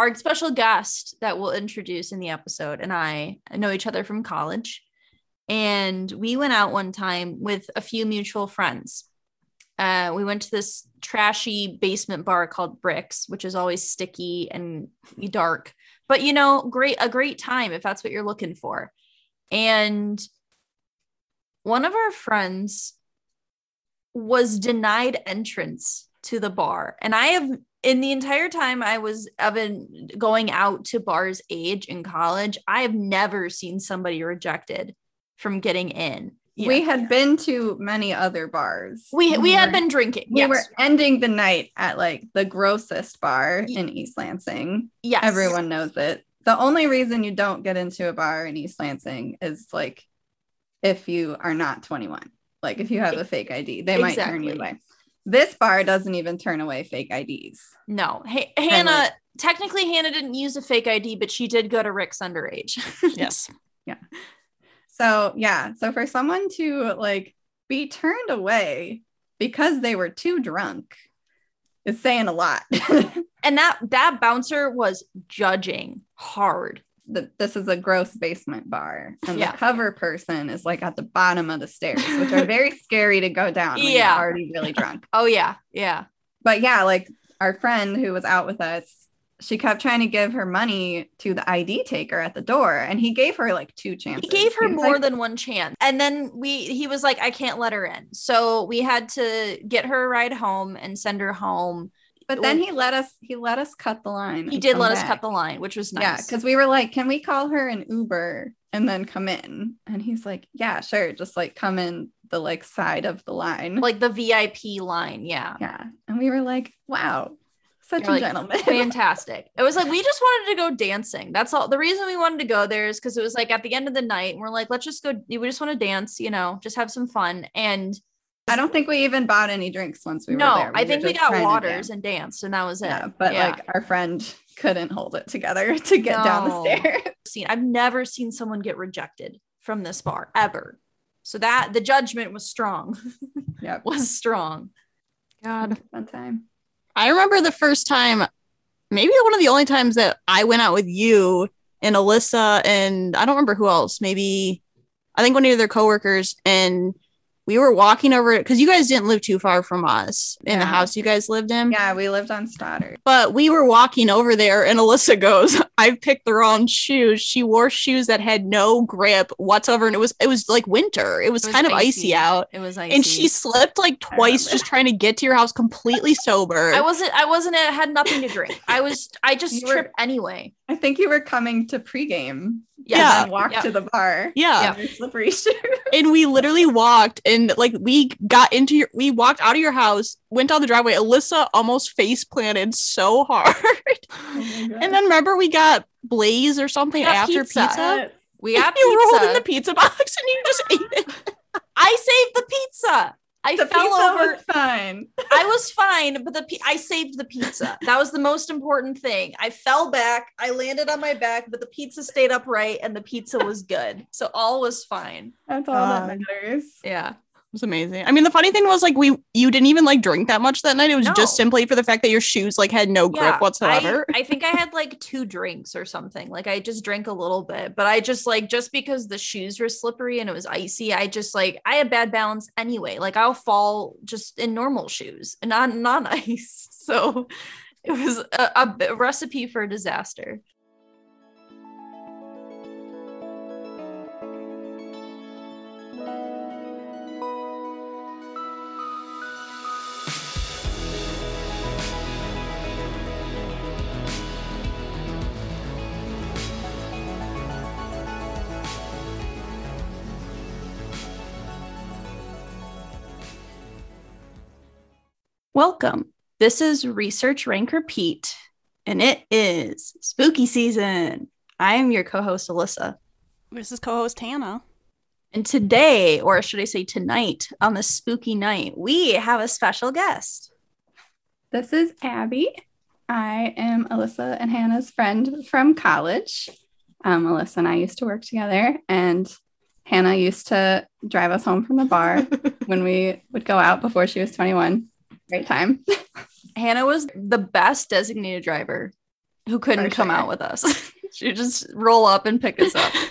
our special guest that we'll introduce in the episode and I know each other from college. And we went out one time with a few mutual friends. Uh, we went to this trashy basement bar called Bricks, which is always sticky and dark, but you know, great, a great time if that's what you're looking for. And one of our friends was denied entrance to the bar. And I have in the entire time I was of going out to bars age in college, I have never seen somebody rejected from getting in. Yeah. We had been to many other bars. We we, had mm-hmm. been drinking. We yes. were ending the night at like the grossest bar in East Lansing. Yes. Everyone knows it. The only reason you don't get into a bar in East Lansing is like if you are not 21. Like if you have a fake ID, they exactly. might turn you away. This bar doesn't even turn away fake IDs. No. Hey, Hannah, like, technically Hannah didn't use a fake ID, but she did go to Rick's underage. yes. Yeah. So, yeah. So for someone to like be turned away because they were too drunk is saying a lot. and that that bouncer was judging hard that this is a gross basement bar and yeah. the cover person is like at the bottom of the stairs which are very scary to go down when yeah. you're already really drunk oh yeah yeah but yeah like our friend who was out with us she kept trying to give her money to the ID taker at the door and he gave her like two chances. He gave her he more like, than one chance. And then we he was like I can't let her in. So we had to get her a ride home and send her home but then he let us he let us cut the line. He did let back. us cut the line, which was nice. Yeah, because we were like, can we call her an Uber and then come in? And he's like, yeah, sure. Just like come in the like side of the line. Like the VIP line. Yeah. Yeah. And we were like, wow, such You're a like, gentleman. fantastic. It was like we just wanted to go dancing. That's all. The reason we wanted to go there is because it was like at the end of the night, and we're like, let's just go. We just want to dance, you know, just have some fun. And I don't think we even bought any drinks once we no, were there. We I think we got waters and danced, and that was it. Yeah, but yeah. like our friend couldn't hold it together to get no. down the stairs. Seen, I've never seen someone get rejected from this bar ever. So that the judgment was strong. Yeah, was strong. God, fun time. I remember the first time, maybe one of the only times that I went out with you and Alyssa, and I don't remember who else. Maybe I think one of their coworkers, and we were walking over because you guys didn't live too far from us in yeah. the house you guys lived in. Yeah, we lived on Stoddard. But we were walking over there, and Alyssa goes, "I picked the wrong shoes." She wore shoes that had no grip whatsoever, and it was it was like winter. It was, it was kind icy. of icy out. It was icy, and she slipped like twice just trying to get to your house completely sober. I wasn't. I wasn't. I had nothing to drink. I was. I just you tripped were, anyway. I think you were coming to pregame yeah, and walk to the bar. Yeah, yeah. slippery shoes. And we literally walked, and like we got into your, we walked out of your house, went down the driveway. Alyssa almost face planted so hard. Oh and then remember we got Blaze or something after pizza. pizza. We got you pizza. rolled in the pizza box and you just ate it. I saved the pizza. I the fell over. fine. I was fine, but the I saved the pizza. That was the most important thing. I fell back. I landed on my back, but the pizza stayed upright, and the pizza was good. So all was fine. That's all that um, matters. Yeah was amazing. I mean, the funny thing was like we you didn't even like drink that much that night. It was no. just simply for the fact that your shoes like had no grip yeah, whatsoever. I, I, think I had like two drinks or something. Like I just drank a little bit, but I just like just because the shoes were slippery and it was icy, I just like I had bad balance anyway. Like I'll fall just in normal shoes and not not ice. So it was a, a recipe for disaster. Welcome. This is Research Rank Repeat, and it is spooky season. I am your co host, Alyssa. This is co host Hannah. And today, or should I say tonight, on this spooky night, we have a special guest. This is Abby. I am Alyssa and Hannah's friend from college. Um, Alyssa and I used to work together, and Hannah used to drive us home from the bar when we would go out before she was 21 great time. Hannah was the best designated driver who couldn't For come sure. out with us. She'd just roll up and pick us up.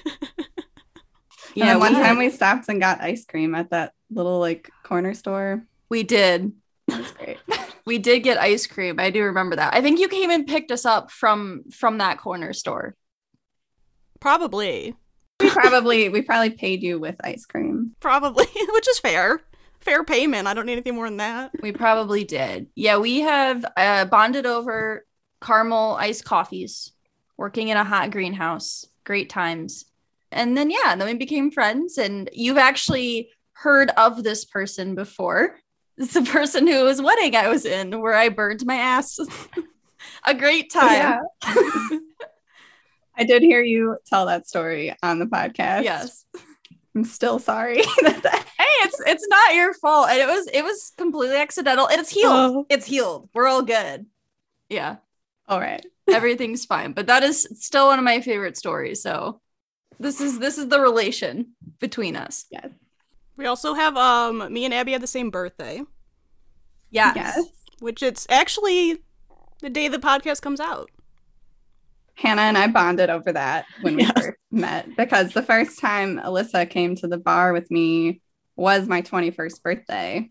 Yeah, one we, time we stopped and got ice cream at that little like corner store. we did. That's great. We did get ice cream. I do remember that. I think you came and picked us up from from that corner store. Probably. we probably we probably paid you with ice cream. Probably, which is fair. Fair payment. I don't need anything more than that. We probably did. Yeah, we have uh, bonded over caramel iced coffees, working in a hot greenhouse. Great times. And then, yeah, then we became friends. And you've actually heard of this person before. It's the person whose wedding I was in, where I burned my ass. a great time. Yeah. I did hear you tell that story on the podcast. Yes. I'm still sorry that that Hey, it's it's not your fault. And it was it was completely accidental. And it's healed. Oh. It's healed. We're all good. Yeah. all right. everything's fine but that is still one of my favorite stories so this is this is the relation between us Yes. We also have um me and Abby had the same birthday, yes, Yes. which it's actually the day the podcast comes out. Hannah and I bonded over that when we Yes. first met because the first time Alyssa came to the bar with me was my 21st birthday.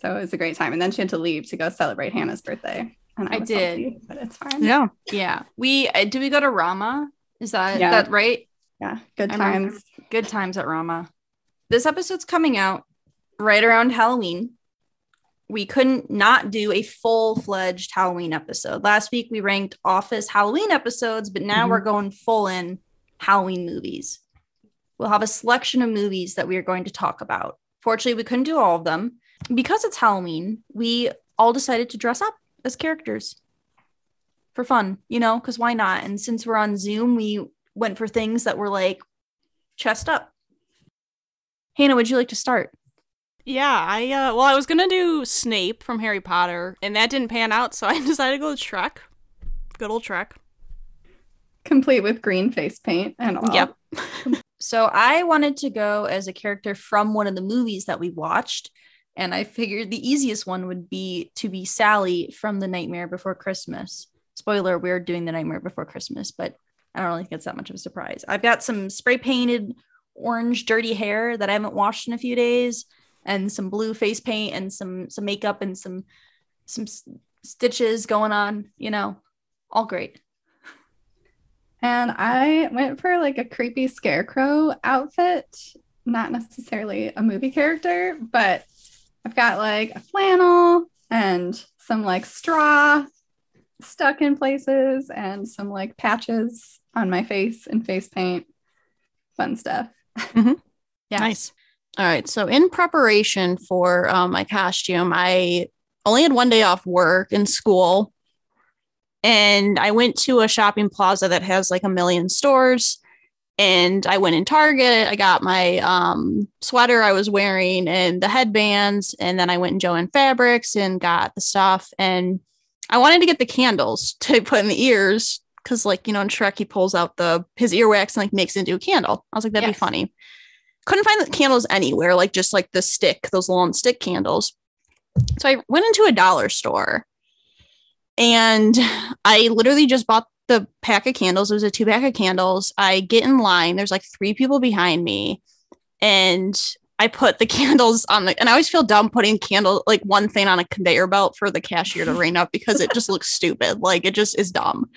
So it was a great time. And then she had to leave to go celebrate Hannah's birthday. And I, I did. salty, but it's fine. Yeah. yeah we uh, did we go to rama is that Yeah. that right Yeah. Good I remember. times. good times at rama this episode's coming out right around halloween we couldn't not do a full-fledged halloween episode last week we ranked office halloween episodes but now Mhm. we're going full in halloween movies. We'll have a selection of movies that we are going to talk about. Fortunately we couldn't do all of them. Because it's halloween we all decided to dress up as characters for fun you know because why not? And since we're on zoom we went for things that were like chest up. Hannah would you like to start? Yeah, I uh well I was gonna do Snape from Harry Potter, and that didn't pan out, so I decided to go with Shrek. Good old Shrek. Complete with green face paint and all. Yep. So I wanted to go as a character from one of the movies that we watched. And I figured the easiest one would be to be Sally from The Nightmare Before Christmas. Spoiler, we're doing The Nightmare Before Christmas, but I don't really think it's that much of a surprise. I've got some spray painted orange dirty hair that I haven't washed in a few days, and some blue face paint and some some makeup and some some s- stitches going on, you know, all great. And I went for like a creepy scarecrow outfit, not necessarily a movie character, but I've got like a flannel and some like straw stuck in places and some like patches on my face and face paint. Fun stuff. Yeah. Nice. All right. So in preparation for um, my costume, I only had one day off work and school. And I went to a shopping plaza that has like a million stores. And I went in Target. I got my um, sweater I was wearing and the headbands. And then I went in Joann Fabrics and got the stuff. And I wanted to get the candles to put in the ears because, like, you know, in Shrek, he pulls out the his earwax and like makes it into a candle. I was like, that'd Yes. be funny couldn't find the candles anywhere, like just like the stick, those long stick candles. So I went into a dollar store and I literally just bought the pack of candles. It was a two pack of candles. I get in line, there's like three people behind me, and I put the candles on the and I always feel dumb putting candle like one thing on a conveyor belt for the cashier to ring up because it just looks stupid. Like it just is dumb.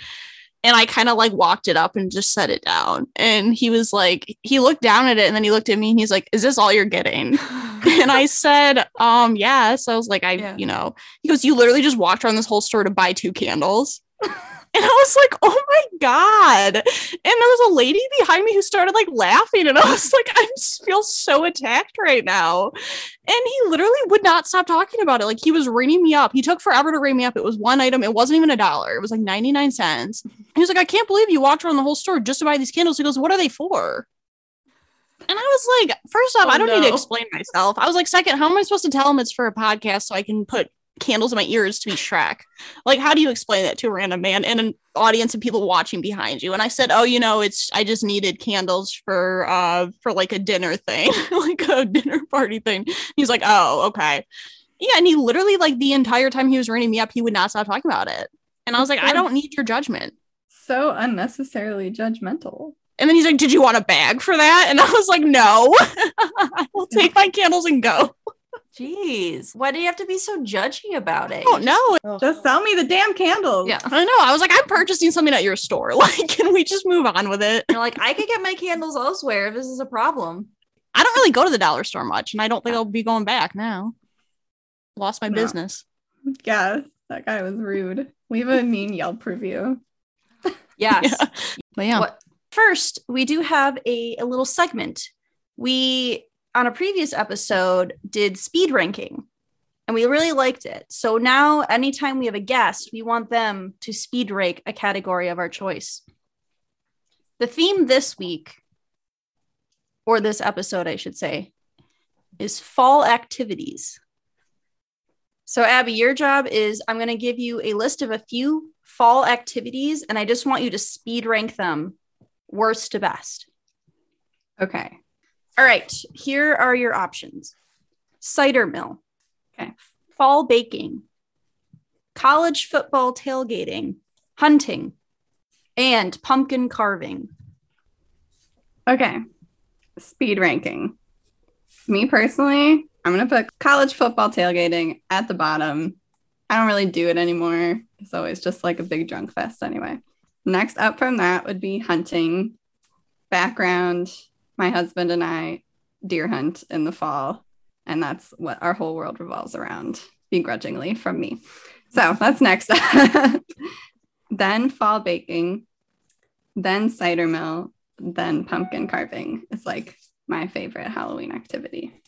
And I kind of like walked it up and just set it down. And he was like, he looked down at it and then he looked at me and he's like, Is this all you're getting? and I said, um, yes. I was like, I, Yeah. you know, he goes, You literally just walked around this whole store to buy two candles. And I was like, oh my God. And there was a lady behind me who started like laughing. And I was like, I just feel so attacked right now. And he literally would not stop talking about it. Like he was ringing me up. He took forever to ring me up. It was one item. It wasn't even a dollar. It was like 99 cents. He was like, I can't believe you walked around the whole store just to buy these candles. He goes, What are they for? And I was like, first off, Oh, I don't need to explain myself. I was like, second, how am I supposed to tell him it's for a podcast so I can put candles in my ears to be Shrek? Like, how do you explain that to a random man and an audience of people watching behind you? And I said, oh, you know, it's I just needed candles for uh for like a dinner thing, like a dinner party thing. He's like, oh, okay. Yeah, and he literally like the entire time he was ringing me up, he would not stop talking about it. And I was like, I don't need your judgment. So unnecessarily judgmental. And then he's like, Did you want a bag for that? And I was like, No, I will take my candles and go. Jeez. Why do you have to be so judgy about it? Oh, no. Just sell me the damn candles. Yeah. I know. I was like, I'm purchasing something at your store. Like, can we just move on with it? You're like, I could get my candles elsewhere if this is a problem. I don't really go to the dollar store much, and I don't think I'll be going back now. Lost my No. business. Yeah, that guy was rude. We have a mean Yelp review. Yes. Yeah. But yeah. What- First, we do have a, a little segment. We, on a previous episode, did speed ranking and we really liked it. So now, anytime we have a guest, we want them to speed rank a category of our choice. The theme this week, or this episode, I should say, is fall activities. So, Abby, your job is I'm going to give you a list of a few fall activities, and I just want you to speed rank them worst to best. Okay. All right, here are your options cider mill, Okay. fall baking, college football tailgating, hunting, and pumpkin carving. Okay. Speed ranking. Me personally, I'm going to put college football tailgating at the bottom. I don't really do it anymore. It's always just like a big drunk fest anyway. Next up from that would be hunting. Background my husband and I deer hunt in the fall. And that's what our whole world revolves around, begrudgingly from me. So that's next up. then fall baking, then cider mill, then pumpkin carving is like my favorite Halloween activity.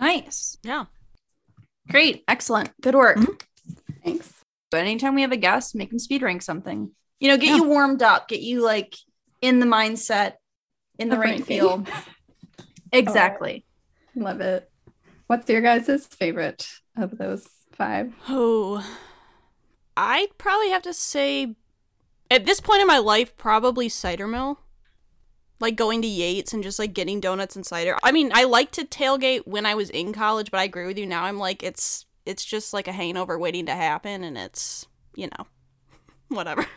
Nice. Yeah. Great. Excellent. Good work. Mhm. Thanks. But anytime we have a guest, make them speed rank something. You know, get Yeah. you warmed up, get you like in the mindset, in the Of right field. feel. Oh, exactly. Love it. What's your guys' favorite of those five? Oh, I'd probably have to say, at this point in my life, probably cider mill. Like going to Yates and just like getting donuts and cider. I mean, I like to tailgate when I was in college, but I agree with you now. I'm like, it's it's just like a hangover waiting to happen, and it's you know, whatever.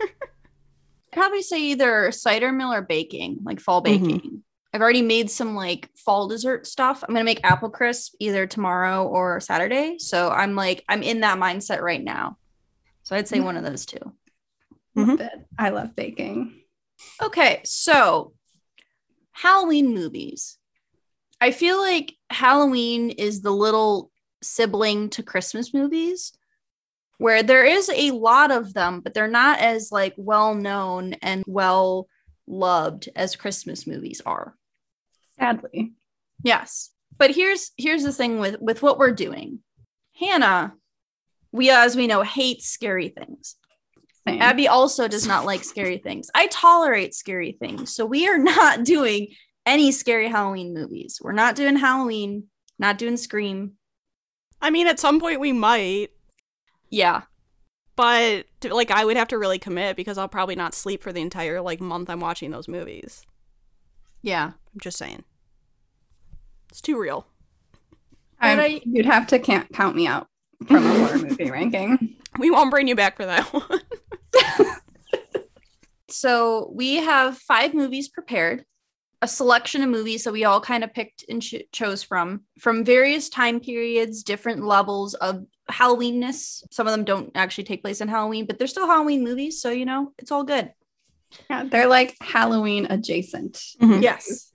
I'd probably say either cider mill or baking, like fall Mhm. baking. I've already made some like fall dessert stuff. I'm gonna make apple crisp either tomorrow or Saturday. So I'm like, I'm in that mindset right now. So I'd say one of those two. Mhm. I love baking. Okay, so Halloween movies. I feel like Halloween is the little sibling to Christmas movies where there is a lot of them, but they're not as like well known and well loved as Christmas movies are. Sadly. Yes. But here's here's the thing with with what we're doing. Hannah, we as we know hate scary things. Same. Abby also does not like scary things. I tolerate scary things. So we are not doing any scary Halloween movies. We're not doing Halloween, not doing Scream. I mean, at some point we might, Yeah. but like I would have to really commit because I'll probably not sleep for the entire like month I'm watching those movies. Yeah. I'm just saying, it's too real. I- I- you'd have to can't count me out from a horror movie ranking. We won't bring you back for that one. So we have five movies prepared, a selection of movies that we all kind of picked and cho- chose from, from various time periods, different levels of Halloweenness. Some of them don't actually take place in Halloween, but they're still Halloween movies. So, you know, it's all good. Yeah, they're like Halloween adjacent. Mhm. Yes.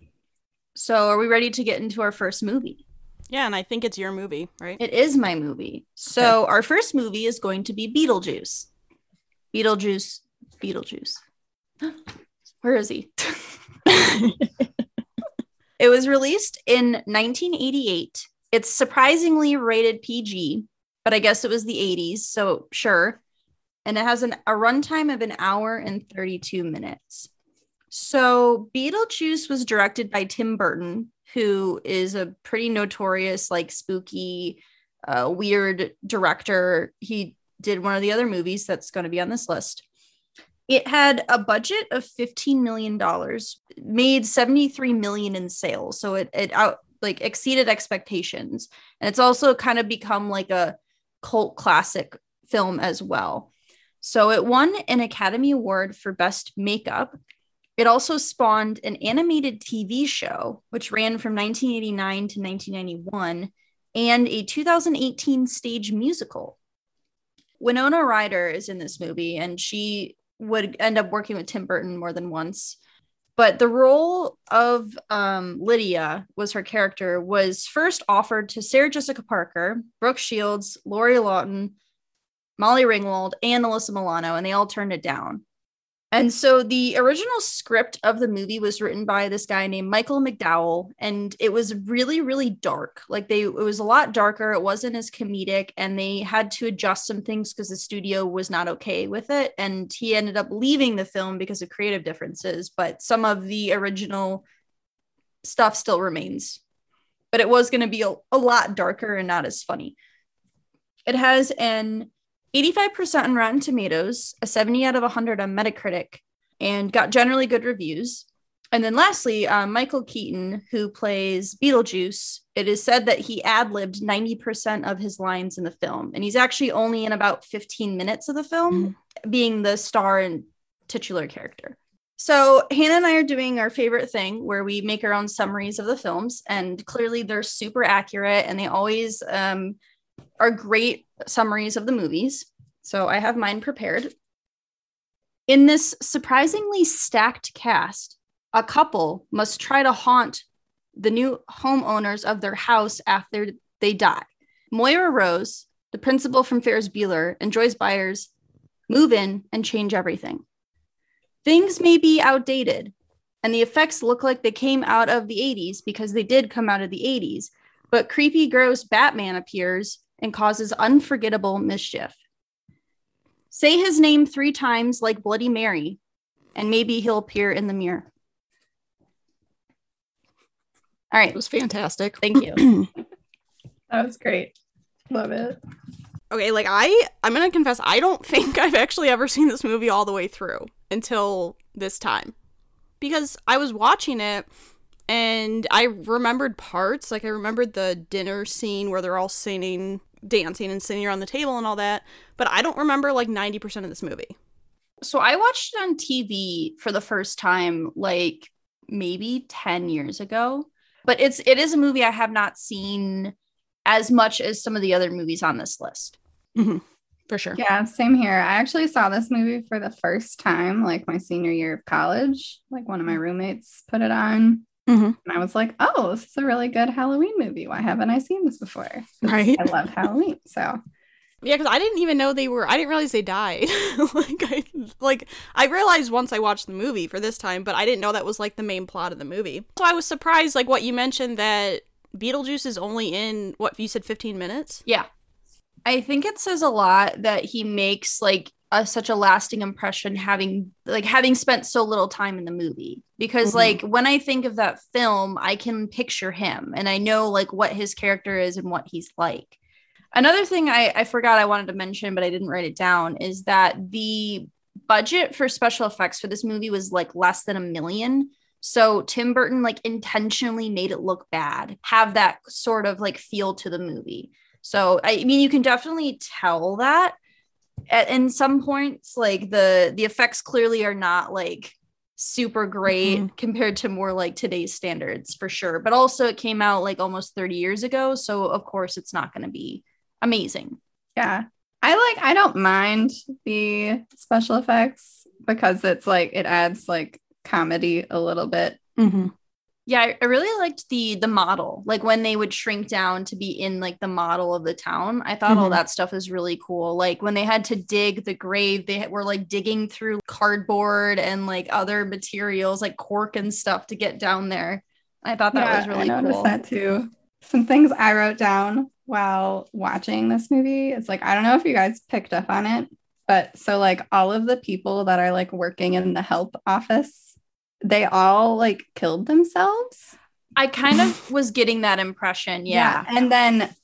So, are we ready to get into our first movie? Yeah, and I think it's your movie, right? It is my movie. So, our first movie is going to be Beetlejuice. Beetlejuice, Beetlejuice. Where is he? it was released in 1988. It's surprisingly rated PG, but I guess it was the 80s, so sure. And it has an, a runtime of an hour and 32 minutes. So, Beetlejuice was directed by Tim Burton, who is a pretty notorious, like, spooky, uh, weird director. He did one of the other movies that's going to be on this list. It had a budget of $15 million, made 73 million in sales. So it, it out like exceeded expectations. And it's also kind of become like a cult classic film as well. So it won an Academy Award for Best Makeup. It also spawned an animated TV show, which ran from 1989 to 1991, and a 2018 stage musical. Winona Ryder is in this movie, and she would end up working with Tim Burton more than once. But the role of um, Lydia was her character was first offered to Sarah Jessica Parker, Brooke Shields, Lori Loughlin, Molly Ringwald, and Alyssa Milano, and they all turned it down. And so the original script of the movie was written by this guy named Michael McDowell, and it was really, really dark. Like they, it was a lot darker. It wasn't as comedic, and they had to adjust some things because the studio was not okay with it. And he ended up leaving the film because of creative differences. But some of the original stuff still remains. But it was going to be a, a lot darker and not as funny. It has an 85% on Rotten Tomatoes, a 70 out of 100 on Metacritic, and got generally good reviews. And then lastly, uh, Michael Keaton, who plays Beetlejuice, it is said that he ad libbed 90% of his lines in the film. And he's actually only in about 15 minutes of the film, mm-hmm. being the star and titular character. So, Hannah and I are doing our favorite thing where we make our own summaries of the films. And clearly, they're super accurate and they always um, are great summaries of the movies. So I have mine prepared. In this surprisingly stacked cast, a couple must try to haunt the new homeowners of their house after they die. Moira Rose, the principal from Ferris Bueller, and Joyce Byers move in and change everything. Things may be outdated, and the effects look like they came out of the 80s because they did come out of the 80s, but creepy, gross Batman appears and causes unforgettable mischief. Say his name three times like Bloody Mary, and maybe he'll appear in the mirror. All right. It was fantastic. Thank you. that was great. Love it. Okay, like I I'm going to confess I don't think I've actually ever seen this movie all the way through until this time. Because I was watching it and I remembered parts, like I remembered the dinner scene where they're all singing dancing and sitting around the table and all that. But I don't remember like 90% of this movie. So I watched it on TV for the first time like maybe 10 years ago. But it's it is a movie I have not seen as much as some of the other movies on this list. Mm-hmm. For sure. Yeah, same here. I actually saw this movie for the first time, like my senior year of college. Like one of my roommates put it on. Mm-hmm. And I was like, oh, this is a really good Halloween movie. Why haven't I seen this before? Right. I love Halloween. So yeah, because I didn't even know they were. I didn't realize they died. like, I like I realized once I watched the movie for this time, but I didn't know that was like the main plot of the movie. So I was surprised, like what you mentioned that Beetlejuice is only in what you said, fifteen minutes. Yeah, I think it says a lot that he makes like a, such a lasting impression having like having spent so little time in the movie. Because mm-hmm. like when i think of that film i can picture him and i know like what his character is and what he's like. Another thing I, I forgot i wanted to mention but i didn't write it down is that the budget for special effects for this movie was like less than a million. So tim burton like intentionally made it look bad have that sort of like feel to the movie. So i mean you can definitely tell that at in some points like the the effects clearly are not like super great mm-hmm. compared to more like today's standards for sure. But also it came out like almost 30 years ago so of course it's not going to be amazing. Yeah. I like i don't mind the special effects because it's like it adds like comedy a little bit. Mm-hmm yeah i really liked the the model like when they would shrink down to be in like the model of the town. I thought mm-hmm. all that stuff was really cool. Like when they had to dig the grave they were like digging through cardboard and like other materials like cork and stuff to get down there. I thought that yeah, was really I noticed cool. that too. Some things i wrote down while watching this movie it's like i don't know if you guys picked up on it but so like all of the people that are like working in the help office they all like killed themselves. I kind of was getting that impression. Yeah. yeah. And then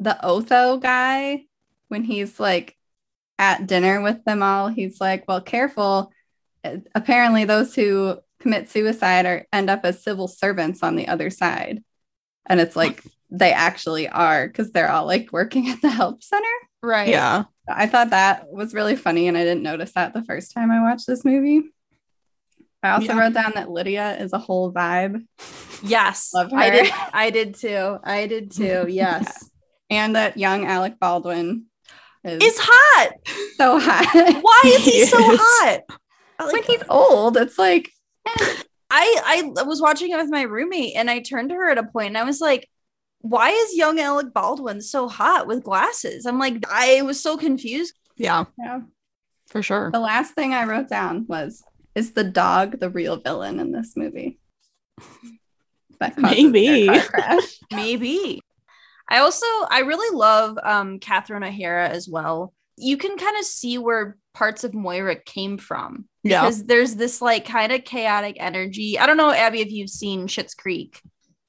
the Otho guy, when he's like at dinner with them all, he's like, well, careful. Uh, apparently, those who commit suicide are end up as civil servants on the other side. And it's like they actually are because they're all like working at the help center. Right. Yeah. I thought that was really funny, and I didn't notice that the first time I watched this movie. I also Yeah. wrote down that Lydia is a whole vibe, Yes, Love I did. I did too. I did too. Yes, and that young Alec Baldwin is is hot. so hot. Why is he so Yes. hot? when Like, he's old, it's like eh. I I was watching it with my roommate, and I turned to her at a point, and I was like, "Why is young Alec Baldwin so hot with glasses?" I'm like, I was so confused. Yeah, yeah. for sure. The last thing I wrote down was is the dog the real villain in this movie? That Maybe. Maybe. I also I really love um Catherine O'Hara as well. You can kind of see where parts of Moira came from Yeah. because there's this like kind of chaotic energy. I don't know, Abby, if you've seen Schitt's Creek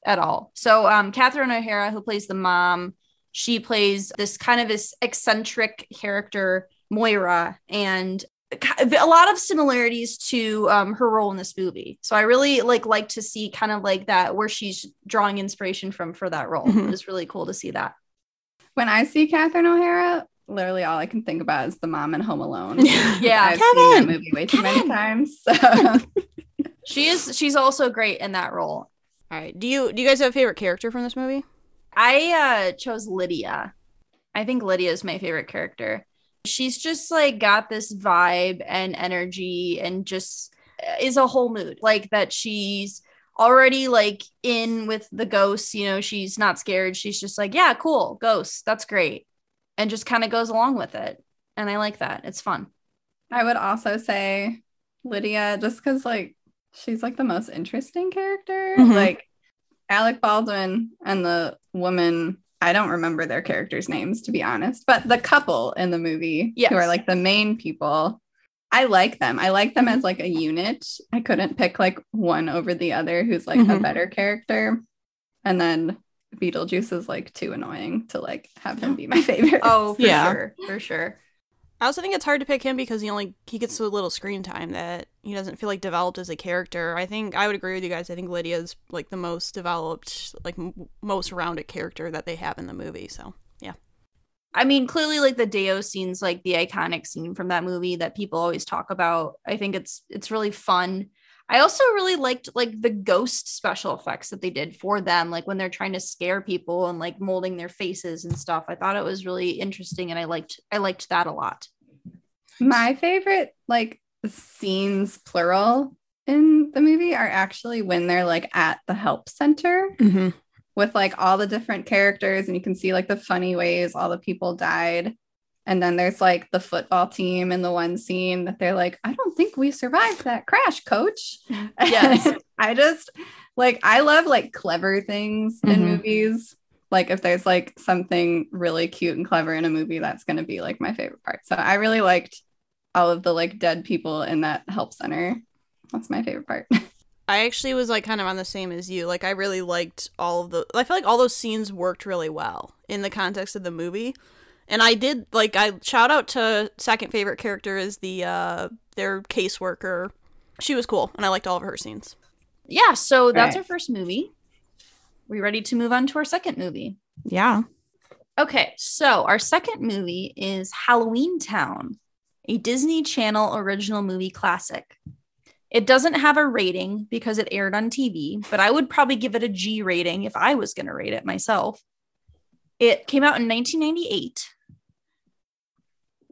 at all. So um Catherine O'Hara, who plays the mom, she plays this kind of this eccentric character, Moira, and a lot of similarities to um, her role in this movie. So I really like like to see kind of like that where she's drawing inspiration from for that role. Mhm. It was really cool to see that. When I see Catherine O'Hara, literally all I can think about is the mom in Home Alone. Yeah, I've seen that movie way too many times. So she is. She's also great in that role. All right. Do you do you guys have a favorite character from this movie? I uh chose Lydia. I think Lydia is my favorite character. She's just like got this vibe and energy and just uh, is a whole mood. Like that she's already like in with the ghosts, you know, she's not scared. She's just like, yeah, cool, ghosts. That's great. And just kind of goes along with it. And I like that. It's fun. I would also say Lydia, just because like she's like the most interesting character. Mhm. Like Alec Baldwin and the woman, I don't remember their characters' names to be honest, but the couple in the movie Yes. who are like the main people. I like them. I like them as like a unit. I couldn't pick like one over the other who's like a Mhm. better character. And then Beetlejuice is like too annoying to like have him be my favorite. Oh, for Yeah. sure. For sure. I also think it's hard to pick him because he only he gets so little screen time that he doesn't feel like developed as a character. I think I would agree with you guys. I think Lydia's like the most developed, like m- most rounded character that they have in the movie. So yeah. I mean, clearly, like the Day-O scene's like the iconic scene from that movie that people always talk about. I think it's it's really fun. I also really liked like the ghost special effects that they did for them, like when they're trying to scare people and like molding their faces and stuff. I thought it was really interesting, and I liked I liked that a lot. My favorite like scenes plural in the movie are actually when they're like at the help center mm-hmm. with like all the different characters and you can see like the funny ways all the people died. And then there's like the football team in the one scene that they're like, I don't think we survived that crash, coach. Yes. I just like I love like clever things in Mhm. movies. Like if there's like something really cute and clever in a movie, that's gonna be like my favorite part. So I really liked all of the like dead people in that help center. That's my favorite part. I actually was like kind of on the same as you. Like I really liked all of the. I feel like all those scenes worked really well in the context of the movie. And I did like I shout out to second favorite character is the uh their caseworker. She was cool, and I liked all of her scenes. Yeah, so that's Right. our first movie. We ready to move on to our second movie? Yeah. Okay, so our second movie is Halloween Town, a Disney Channel original movie classic. It doesn't have a rating because it aired on TV, but I would probably give it a G rating if I was going to rate it myself. It came out in 1998.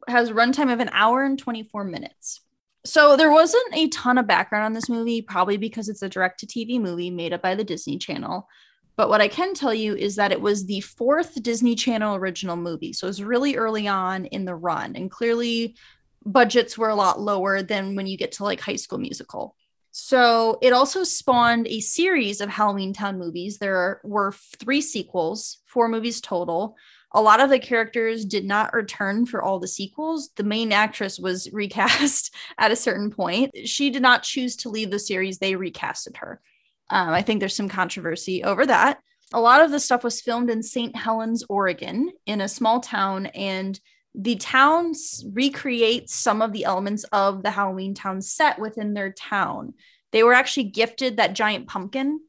Has runtime of an hour and 24 minutes. So there wasn't a ton of background on this movie, probably because it's a direct to TV movie made up by the Disney Channel. But what I can tell you is that it was the fourth Disney Channel original movie. So it was really early on in the run. And clearly, budgets were a lot lower than when you get to like High School Musical. So it also spawned a series of Halloween Town movies. There were three sequels, four movies total. A lot of the characters did not return for all the sequels. The main actress was recast at a certain point. She did not choose to leave the series, they recasted her. Um, I think there's some controversy over that. A lot of the stuff was filmed in St. Helens, Oregon, in a small town, and the town recreates some of the elements of the Halloween town set within their town. They were actually gifted that giant pumpkin.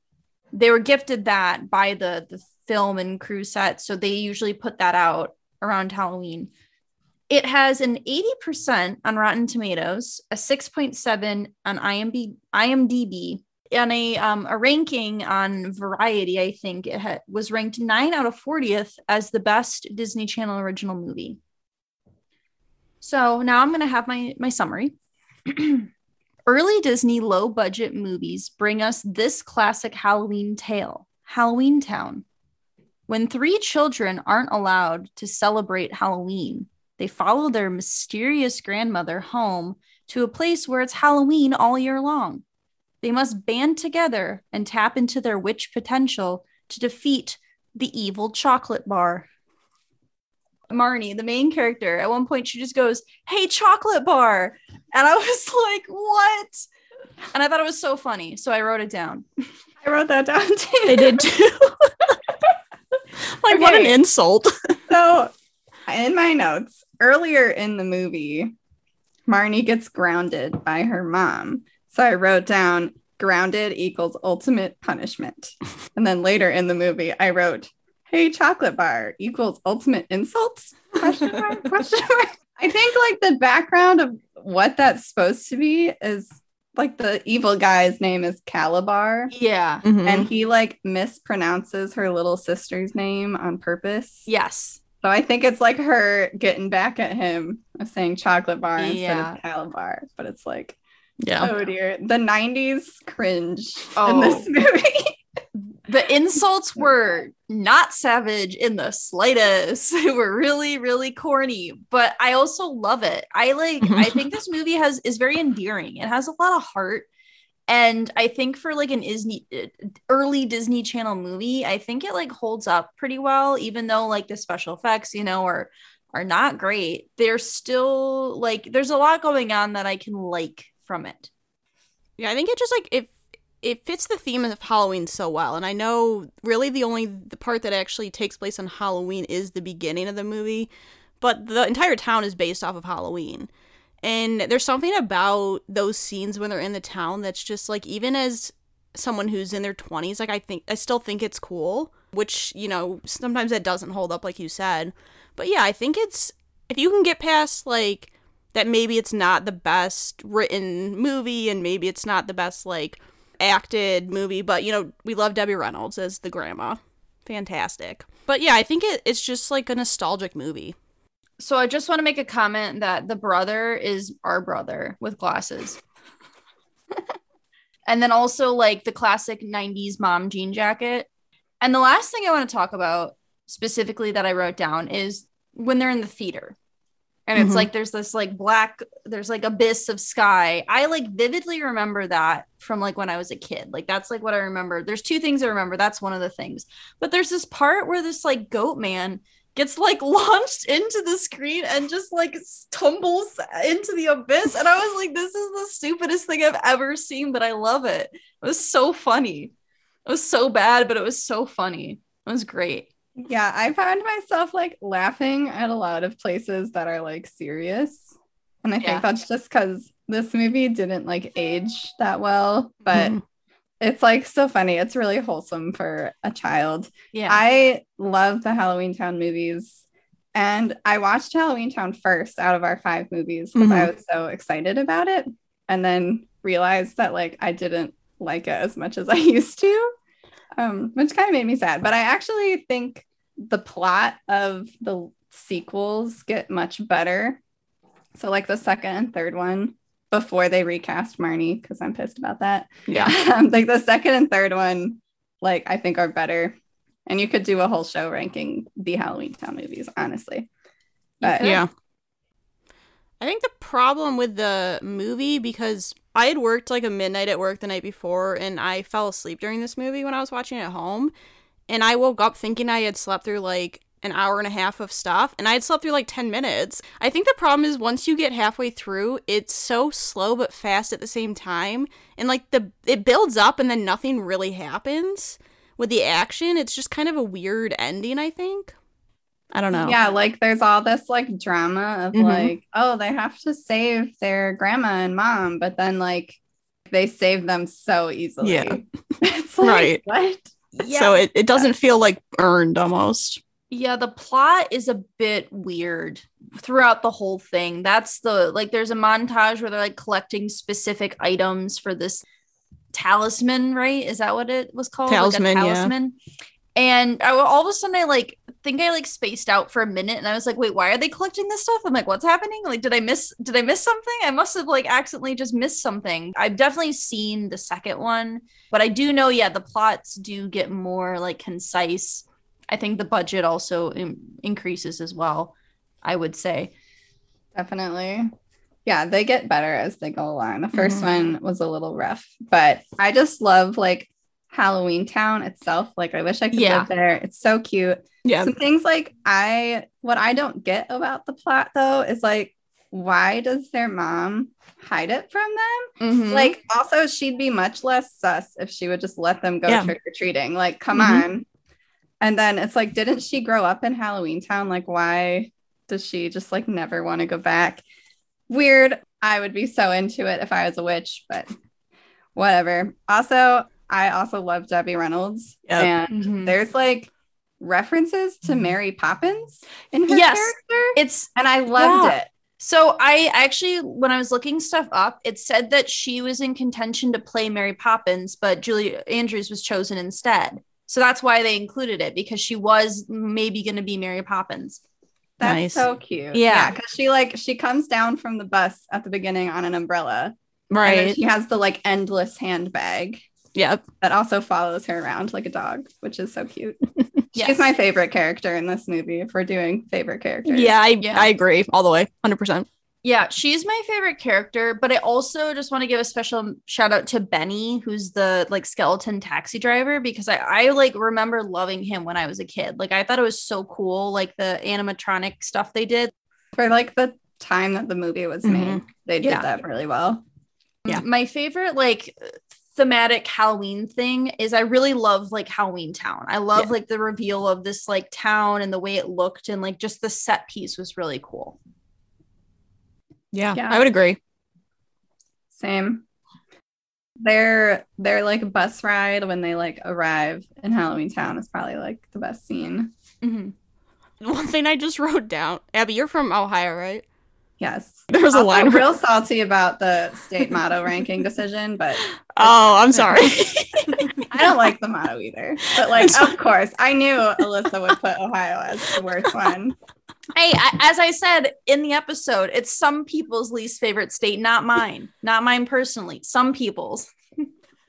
They were gifted that by the the film and crew set, so they usually put that out around Halloween. It has an 80% on Rotten Tomatoes, a 6.7 on IMDb, IMDb and a um, a ranking on Variety. I think it had, was ranked nine out of 40th as the best Disney Channel original movie. So now I'm going to have my my summary. Early Disney low budget movies bring us this classic Halloween tale, Halloween Town. When three children aren't allowed to celebrate Halloween, they follow their mysterious grandmother home to a place where it's Halloween all year long. They must band together and tap into their witch potential to defeat the evil chocolate bar. Marnie, the main character, at one point she just goes, Hey, chocolate bar. And I was like, What? And I thought it was so funny. So I wrote it down. I wrote that down too. I did too. like, what an insult. So, in my notes, earlier in the movie, Marnie gets grounded by her mom. So I wrote down grounded equals ultimate punishment. And then later in the movie, I wrote, hey, chocolate bar equals ultimate insult? Question mark, question mark. I think like the background of what that's supposed to be is like the evil guy's name is Kalabar. Yeah. Mhm. And he like mispronounces her little sister's name on purpose. Yes. So I think it's like her getting back at him of saying chocolate bar instead Yeah. of Kalabar. But it's like, yeah. oh dear, the 90s cringe in Oh. this movie. The insults were not savage in the slightest. They were really, really corny, but I also love it. I like, I think this movie has is very endearing. It has a lot of heart. And I think for like an Disney early Disney Channel movie, I think it like holds up pretty well, even though like the special effects, you know, are are not great. They're still like there's a lot going on that I can like from it. Yeah, I think it just like it it fits the theme of Halloween so well. And I know really the only the part that actually takes place on Halloween is the beginning of the movie, but the entire town is based off of Halloween. And there's something about those scenes when they're in the town that's just like even as someone who's in their 20s, like I think I still think it's cool, which, you know, sometimes that doesn't hold up like you said. But yeah, I think it's if you can get past like that maybe it's not the best written movie and maybe it's not the best like acted movie, but you know, we love Debbie Reynolds as the grandma. Fantastic. But yeah, I think it, it's just like a nostalgic movie. So I just want to make a comment that the brother is our brother with glasses. and then also like the classic 90s mom jean jacket. And the last thing I want to talk about specifically that I wrote down is when they're in the theater. And it's Mhm. like there's this like black there's like abyss of sky. I like vividly remember that from like when I was a kid. Like that's like what I remember. There's two things I remember. That's one of the things. But there's this part where this like goat man gets like launched into the screen and just like tumbles into the abyss. And I was like, this is the stupidest thing I've ever seen, but I love it. It was so funny. It was so bad, but it was so funny. It was great. Yeah, I found myself like laughing at a lot of places that are like serious. And I think Yeah. that's just because this movie didn't like age that well, but Mhm. it's like so funny. It's really wholesome for a child. Yeah. I love the Halloween Town movies. And I watched Halloween Town first out of our five movies because I was so excited about it. And then realized that like I didn't like it as much as I used to, um, which kind of made me sad. But I actually think the plot of the sequels get much better. So like the second and third one before they recast Marnie, because I'm pissed about that. Yeah. um, like the second and third one, like I think are better. And you could do a whole show ranking the Halloween Town movies, honestly. But Yeah. I think the problem with the movie because I had worked like a midnight at work the night before and I fell asleep during this movie when I was watching it at home and I woke up thinking I had slept through like an hour and a half of stuff and I had slept through like 10 minutes. I think the problem is once you get halfway through, it's so slow but fast at the same time and like the it builds up and then nothing really happens with the action. It's just kind of a weird ending, I think. I don't know. yeah, like there's all this like drama of Mhm. like, oh, they have to save their grandma and mom, but then like they save them so easily. Yeah. it's like, Right. What? Yeah. So it, it doesn't feel like earned almost. Yeah, the plot is a bit weird throughout the whole thing. That's the like there's a montage where they're like collecting specific items for this talisman, right? Is that what it was called? Talisman, like yeah. talisman. And I, all of a sudden I like think I like spaced out for a minute and I was like, wait, why are they collecting this stuff? I'm like, what's happening? Like, did I miss did I miss something? I must have like accidentally just missed something. I've definitely seen the second one, but I do know, yeah, the plots do get more like concise. I think the budget also in- increases as well, I would say. Definitely. Yeah, they get better as they go along. The 1st Mhm. one was a little rough, but I just love like Halloween Town itself. Like, I wish I could Yeah. live there. It's so cute. Yeah. Some things like I, what I don't get about the plot though is like, why does their mom hide it from them? Mm-hmm. Like, also, she'd be much less sus if she would just let them go Yeah. trick or treating. Like, come Mhm. on. And then it's like, didn't she grow up in Halloween Town? Like, why does she just like never want to go back? Weird. I would be so into it if I was a witch, but whatever. Also, I also love Debbie Reynolds. Yep. And Mhm. there's like references to mm-hmm. Mary Poppins in her Yes. character. it's And I loved Yeah. it. So I actually, when I was looking stuff up, it said that she was in contention to play Mary Poppins, but Julie Andrews was chosen instead. So that's why they included it because she was maybe going to be Mary Poppins. That's Nice. so cute. Yeah. because she like she comes down from the bus at the beginning on an umbrella. And Right. she has the like endless handbag Yep. that also follows her around like a dog, which is so cute. Yes. She's my favorite character in this movie if we're doing favorite characters. Yeah, I, Yeah. I agree all the way. 100%. Yeah, she's my favorite character, but I also just want to give a special shout out to Benny, who's the like skeleton taxi driver, because I, I like remember loving him when I was a kid. Like I thought it was so cool, like the animatronic stuff they did. For like the time that the movie was Mhm. made, they did Yeah. that really well. Yeah. My favorite like thematic Halloween thing is I really love like Halloween Town. I love Yeah. like the reveal of this like town and the way it looked and like just the set piece was really cool. Yeah, Yeah. I would agree. Same. Their their like bus ride when they like arrive in Halloween Town is probably like the best scene. Mhm. One thing I just wrote down. Abby, you're from Ohio, right? Yes. There was a line. real salty about the state motto ranking decision, but oh, I'm sorry. I don't like the motto either. But like, of course, I knew Alyssa would put Ohio as the worst one. Hey, I, as I said in the episode, it's some people's least favorite state, not mine. Not mine personally. Some people's.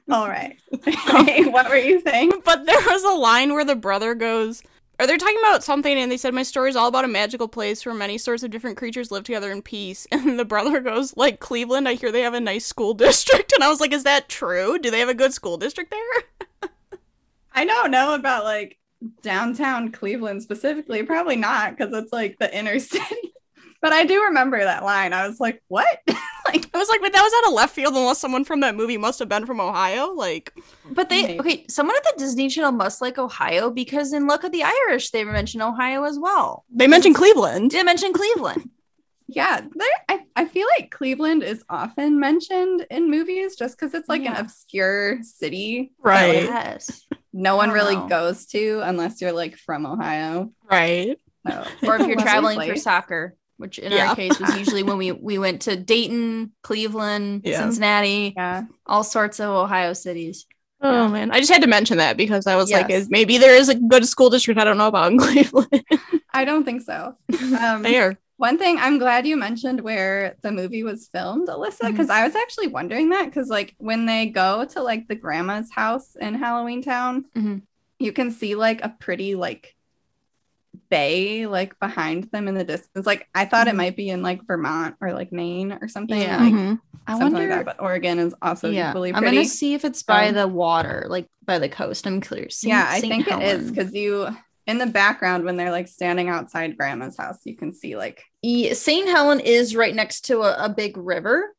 All right. Okay, what were you saying? but there was a line where the brother goes, or they're talking about something, and they said, My story is all about a magical place where many sorts of different creatures live together in peace. And the brother goes, Like Cleveland, I hear they have a nice school district. And I was like, Is that true? Do they have a good school district there? I don't know about like downtown Cleveland specifically. Probably not because it's like the inner city. But I do remember that line. I was like, what? like, I was like, But that was out of left field, unless someone from that movie must have been from Ohio. Like, But they Maybe. okay, someone at the Disney Channel must like Ohio because in Look at the Irish, they mention Ohio as well. they mentioned Cleveland. They mention Cleveland. yeah. I, I feel like Cleveland is often mentioned in movies just because it's like Yeah. an obscure city. Right. Yes. No one really know. goes to unless you're like from Ohio. Right. So, Or if you're traveling for soccer, which in Yeah. our case was usually when we we went to Dayton, Cleveland, Yeah. Cincinnati, Yeah. all sorts of Ohio cities. Oh man, I just had to mention that because I was like, Yes. is maybe there is a good school district I don't know about in Cleveland. I don't think so. Um, there. One thing I'm glad you mentioned where the movie was filmed, Alyssa, because I was actually wondering that because like when they go to like the grandma's house in Halloween Town, Mhm. you can see like a pretty like bay like behind them in the distance. Like I thought it Mhm. might be in like Vermont or like Maine or something. Yeah. like, Mhm. I something wonder. like that. But Oregon is also yeah, equally I'm gonna see if it's by Um, the water, like by the coast. I'm clear. Saint- yeah, I Saint think it is because you in the background when they're like standing outside grandma's house, you can see like Yeah, St. Helen is right next to a, a big river.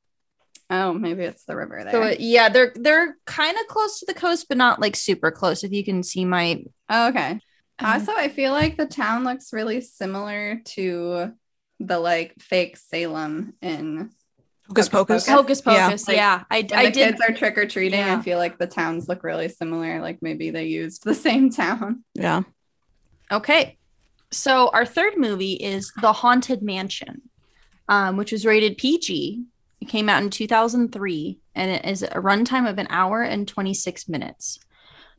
oh maybe it's the river there. So it- yeah, they're they're kind of close to the coast, but not like super close. If you can see my oh, okay. Uh, Also, I feel like the town looks really similar to the like fake Salem in Hocus Hocus Pocus. Pocus. Hocus Yeah. Pocus. Like, Yeah, I, when I the did. kids are trick or treating. Yeah. I feel like the towns look really similar. Like maybe they used the same town. Yeah. Okay. So our third movie is The Haunted Mansion, um, which was rated PG. It came out in 2003 and it is a runtime of an hour and 26 minutes.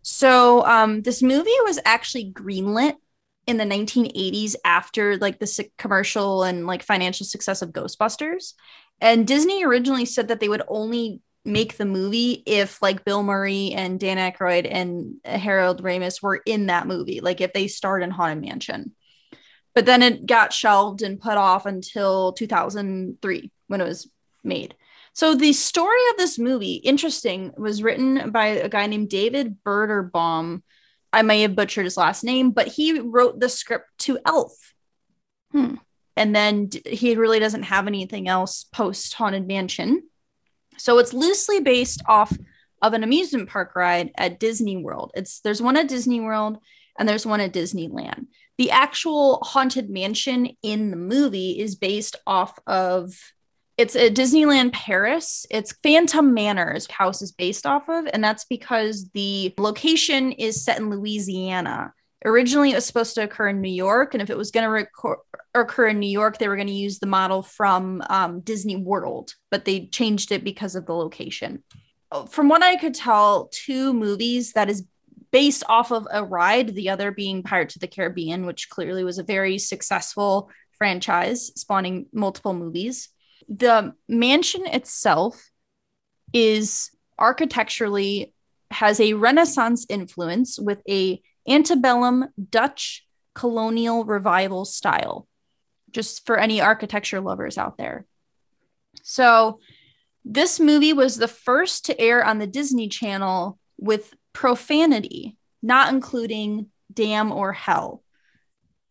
So um, this movie was actually greenlit in the 1980s after like the commercial and like financial success of Ghostbusters. And Disney originally said that they would only make the movie if like Bill Murray and Dan Aykroyd and Harold Ramis were in that movie, like if they starred in Haunted Mansion. But then it got shelved and put off until 2003 when it was made. So the story of this movie, interesting, was written by a guy named David Berderbaum. I may have butchered his last name, but he wrote the script to Elf. Hmm. And then he really doesn't have anything else post Haunted Mansion. So it's loosely based off of an amusement park ride at Disney World. It's there's one at Disney World and there's one at Disneyland. The actual Haunted Mansion in the movie is based off of it's a Disneyland Paris. It's Phantom Manor's house is based off of, and that's because the location is set in Louisiana. Originally, it was supposed to occur in New York, and if it was going to occur in New York, they were going to use the model from um, Disney World, but they changed it because of the location. From what I could tell, two movies that is based off of a ride, the other being Pirates of the Caribbean, which clearly was a very successful franchise, spawning multiple movies. The mansion itself is architecturally has a Renaissance influence with a antebellum Dutch colonial revival style. Just for any architecture lovers out there. So, this movie was the first to air on the Disney Channel with profanity, not including damn or hell.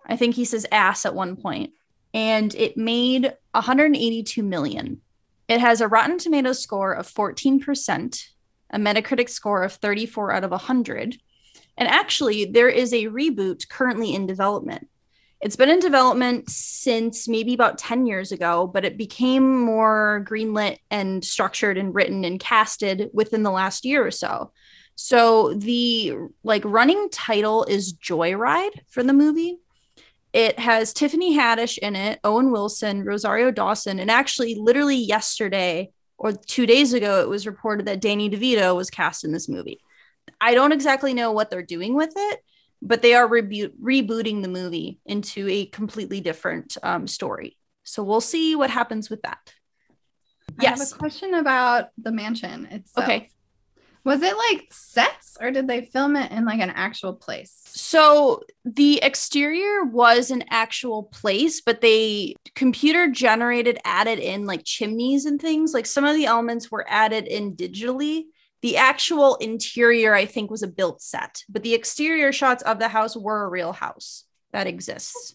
I think he says ass at one point. And it made 182 million. It has a Rotten Tomatoes score of 14%, a Metacritic score of 34 out of 100. And actually, there is a reboot currently in development. It's been in development since maybe about 10 years ago, but it became more greenlit and structured and written and casted within the last year or so. So the like running title is Joyride for the movie. It has Tiffany Haddish in it, Owen Wilson, Rosario Dawson, and actually literally yesterday or 2 days ago it was reported that Danny DeVito was cast in this movie. I don't exactly know what they're doing with it, but they are rebu- rebooting the movie into a completely different um, story. So we'll see what happens with that. I have Yes. a question about the mansion itself. Okay. Was it like sets or did they film it in like an actual place? So the exterior was an actual place, but they computer generated, added in like chimneys and things. Like some of the elements were added in digitally. The actual interior, I think, was a built set, but the exterior shots of the house were a real house that exists.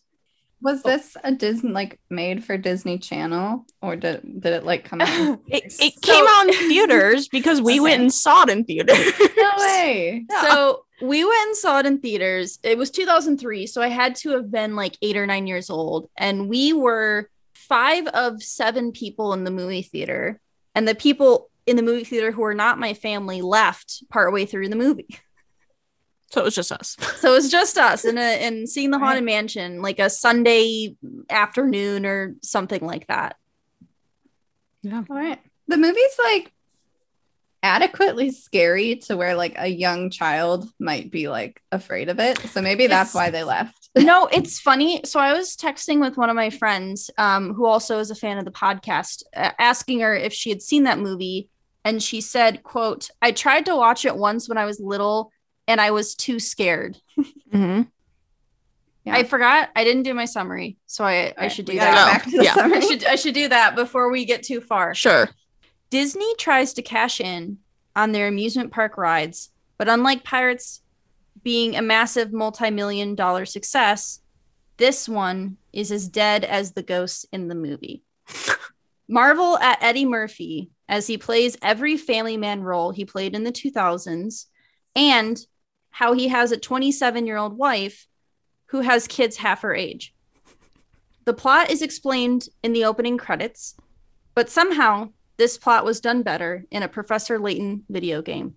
Was oh. this a Disney like made for Disney Channel or did did it like come out? It, it So- came out in theaters because we went and saw it in theaters. no way. So we went and saw it in theaters. It was 2003, so I had to have been like eight or nine years old, and we were five of seven people in the movie theater, and the people in the movie theater who were not my family left partway through the movie. So it was just us. So it was just us and and seeing the Right. haunted mansion like a Sunday afternoon or something like that. Yeah. All right. The movie's like adequately scary to where like a young child might be like afraid of it. So maybe that's It's- why they left. no, it's funny. So I was texting with one of my friends, um, who also is a fan of the podcast, uh, asking her if she had seen that movie, and she said, "quote I tried to watch it once when I was little, and I was too scared. Mm-hmm. Yeah. I forgot. I didn't do my summary, so I I should do gotta that. go back to the Yeah. summary. I should I should do that before we get too far. Sure. Disney tries to cash in on their amusement park rides, but unlike Pirates being a massive multi million dollar success, this one is as dead as the ghosts in the movie. Marvel at Eddie Murphy as he plays every family man role he played in the 2000s and how he has a 27 year old wife who has kids half her age. The plot is explained in the opening credits, but somehow this plot was done better in a Professor Layton video game.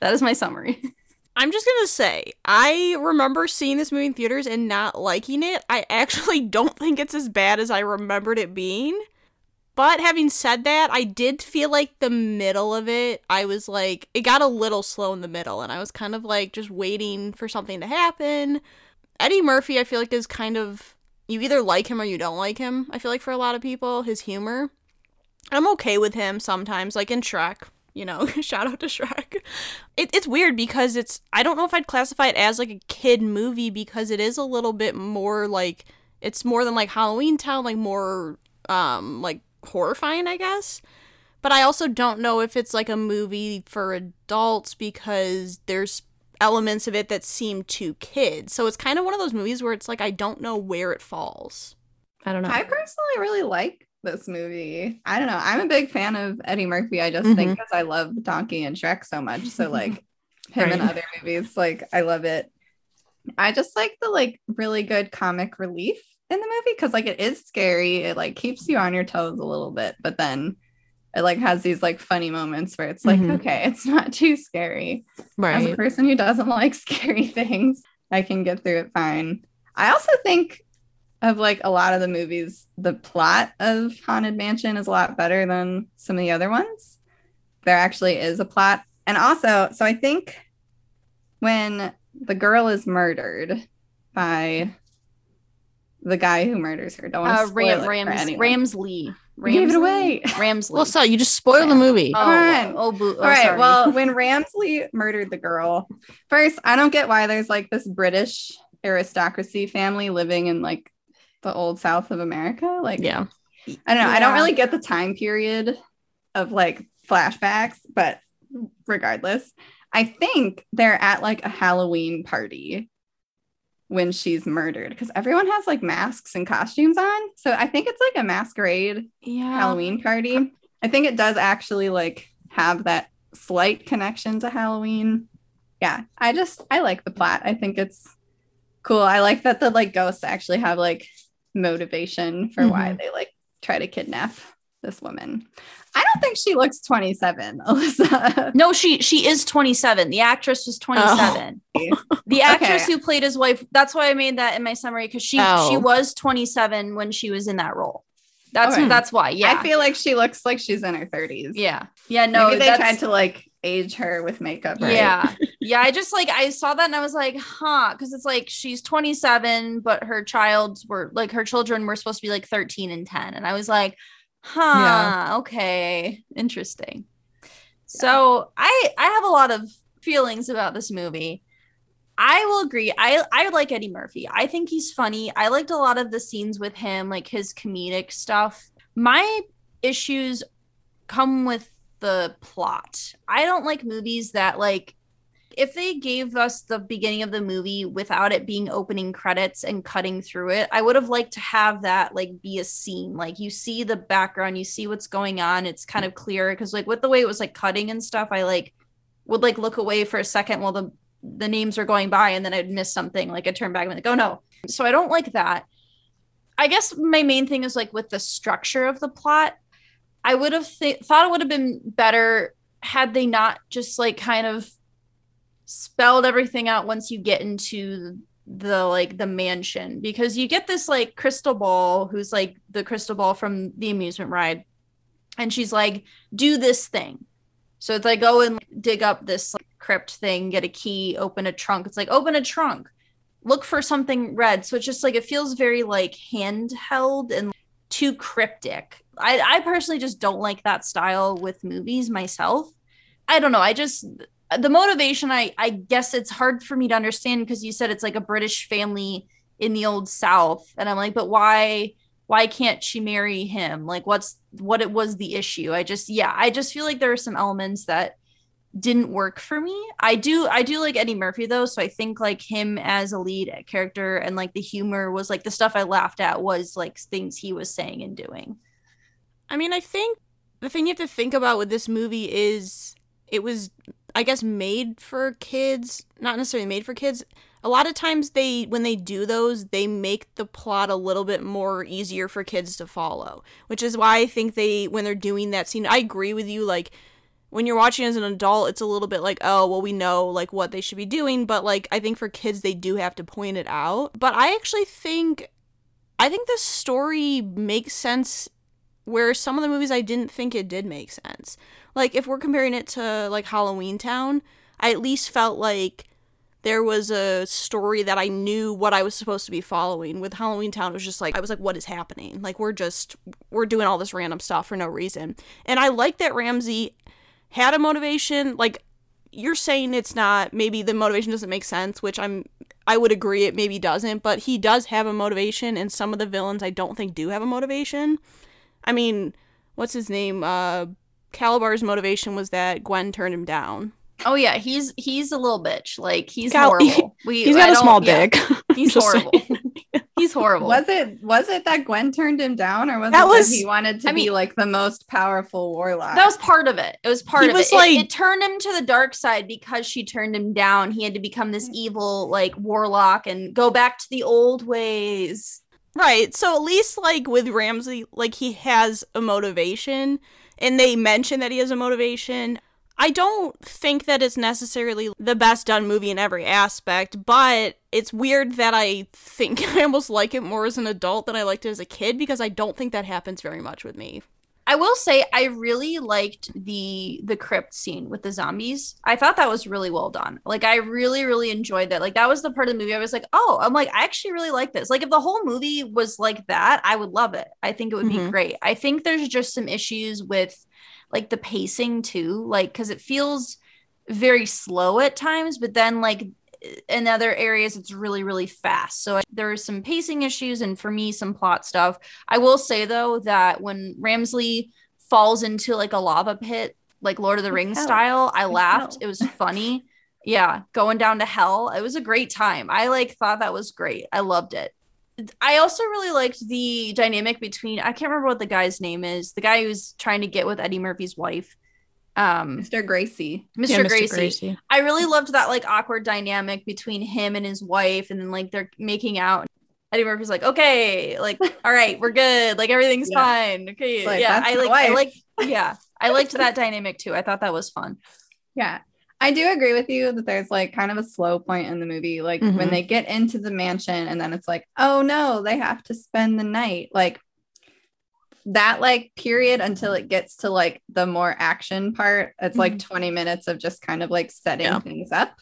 That is my summary. I'm just gonna say, I remember seeing this movie in theaters and not liking it. I actually don't think it's as bad as I remembered it being. But having said that, I did feel like the middle of it, I was like, it got a little slow in the middle, and I was kind of like just waiting for something to happen. Eddie Murphy, I feel like, is kind of, you either like him or you don't like him, I feel like, for a lot of people, his humor. I'm okay with him sometimes, like in Shrek you know, shout out to Shrek. It, it's weird because it's I don't know if I'd classify it as like a kid movie because it is a little bit more like it's more than like Halloween Town, like more um like horrifying, I guess. But I also don't know if it's like a movie for adults because there's elements of it that seem too kids. So it's kind of one of those movies where it's like I don't know where it falls. I don't know. I personally really like this movie. I don't know. I'm a big fan of Eddie Murphy. I just mm-hmm. think because I love Donkey and Shrek so much. So like him right. and other movies, like I love it. I just like the like really good comic relief in the movie because like it is scary. It like keeps you on your toes a little bit, but then it like has these like funny moments where it's like, mm-hmm. okay, it's not too scary. Right. As a person who doesn't like scary things, I can get through it fine. I also think of like a lot of the movies, the plot of Haunted Mansion is a lot better than some of the other ones. There actually is a plot. And also, so I think when the girl is murdered by the guy who murders her, don't want to uh, spoil Ram- it Rams- Ramsley. Ramsley. Gave it away. Ramsley. Well, so you just spoiled the movie. Oh, oh, oh, oh All right. Sorry. Well, when Ramsley murdered the girl, first, I don't get why there's like this British aristocracy family living in like the old South of America. Like, yeah, I don't know. Yeah. I don't really get the time period of like flashbacks, but regardless, I think they're at like a Halloween party when she's murdered because everyone has like masks and costumes on. So I think it's like a masquerade yeah. Halloween party. I think it does actually like have that slight connection to Halloween. Yeah, I just I like the plot. I think it's cool. I like that the like ghosts actually have like motivation for mm-hmm. why they like try to kidnap this woman. I don't think she looks 27, Alyssa. No, she she is 27. The actress was 27. Oh. the actress okay. who played his wife, that's why I made that in my summary because she oh. she was 27 when she was in that role. That's okay. that's why. Yeah. I feel like she looks like she's in her 30s. Yeah. Yeah, no. Maybe they tried to like age her with makeup. Right? Yeah. yeah. I just like, I saw that and I was like, huh. Cause it's like she's 27, but her child's were like her children were supposed to be like 13 and 10. And I was like, huh. Yeah. Okay. Interesting. Yeah. So I I have a lot of feelings about this movie. I will agree. I I like Eddie Murphy. I think he's funny. I liked a lot of the scenes with him, like his comedic stuff. My issues come with the plot. I don't like movies that like if they gave us the beginning of the movie without it being opening credits and cutting through it, I would have liked to have that like be a scene. Like you see the background, you see what's going on. It's kind of clear because like with the way it was like cutting and stuff, I like would like look away for a second while the the names are going by and then I'd miss something. Like I turn back and like, oh no. So I don't like that. I guess my main thing is like with the structure of the plot. I would have th- thought it would have been better had they not just like kind of spelled everything out once you get into the like the mansion because you get this like crystal ball who's like the crystal ball from the amusement ride and she's like do this thing so it's like go and dig up this like, crypt thing get a key open a trunk it's like open a trunk look for something red so it's just like it feels very like handheld and too cryptic I, I personally just don't like that style with movies myself. I don't know. I just the motivation I I guess it's hard for me to understand because you said it's like a British family in the old South. And I'm like, but why why can't she marry him? Like what's what it was the issue? I just yeah, I just feel like there are some elements that didn't work for me. I do I do like Eddie Murphy though, so I think like him as a lead character and like the humor was like the stuff I laughed at was like things he was saying and doing. I mean, I think the thing you have to think about with this movie is it was, I guess, made for kids, not necessarily made for kids. A lot of times they when they do those, they make the plot a little bit more easier for kids to follow, which is why I think they when they're doing that scene, I agree with you like when you're watching as an adult, it's a little bit like, oh, well, we know like what they should be doing, but like I think for kids they do have to point it out. But I actually think I think the story makes sense where some of the movies I didn't think it did make sense. Like if we're comparing it to like Halloween Town, I at least felt like there was a story that I knew what I was supposed to be following. With Halloween Town, it was just like I was like, what is happening? Like we're just we're doing all this random stuff for no reason. And I like that Ramsey had a motivation. Like you're saying it's not maybe the motivation doesn't make sense, which I'm I would agree it maybe doesn't, but he does have a motivation and some of the villains I don't think do have a motivation. I mean, what's his name? Uh Kalabar's motivation was that Gwen turned him down. Oh yeah, he's he's a little bitch. Like he's Cal- horrible. We He's I got a don't- small yeah, dick. He's horrible. He's horrible. Was it was it that Gwen turned him down, or was That it was- that he wanted to I be mean- like the most powerful warlock? That was part of it. It was part He of was it. It- like- it. turned him to the dark side because she turned him down. He had to become this evil like warlock and go back to the old ways. Right. So at least like with Ramsey, like he has a motivation and they mention that he has a motivation. I don't think that it's necessarily the best done movie in every aspect, but it's weird that I think I almost like it more as an adult than I liked it as a kid because I don't think that happens very much with me. I will say I really liked the the crypt scene with the zombies. I thought that was really well done. Like I really really enjoyed that. Like that was the part of the movie I was like, "Oh, I'm like I actually really like this." Like if the whole movie was like that, I would love it. I think it would Mhm. be great. I think there's just some issues with like the pacing too, like cuz it feels very slow at times, but then like in other areas it's really really fast. So there are some pacing issues and for me some plot stuff. I will say though that when Ramsley falls into like a lava pit, like Lord of the Rings hell. style, I laughed. It was funny. yeah, going down to hell. It was a great time. I like thought that was great. I loved it. I also really liked the dynamic between I can't remember what the guy's name is. The guy who's trying to get with Eddie Murphy's wife. Um Mr. Gracey. Mr. Yeah, Gracey. I really loved that like awkward dynamic between him and his wife, and then like they're making out. Eddie Murphy's like, okay, like, all right, we're good, like everything's Yeah. fine. Okay, like, yeah, I like, I like, yeah, I liked that dynamic too. I thought that was fun. Yeah. I do agree with you that there's like kind of a slow point in the movie. Like Mhm. when they get into the mansion and then it's like, oh no, they have to spend the night. Like that like period until it gets to like the more action part. It's like 20 minutes of just kind of like setting Yeah. things up.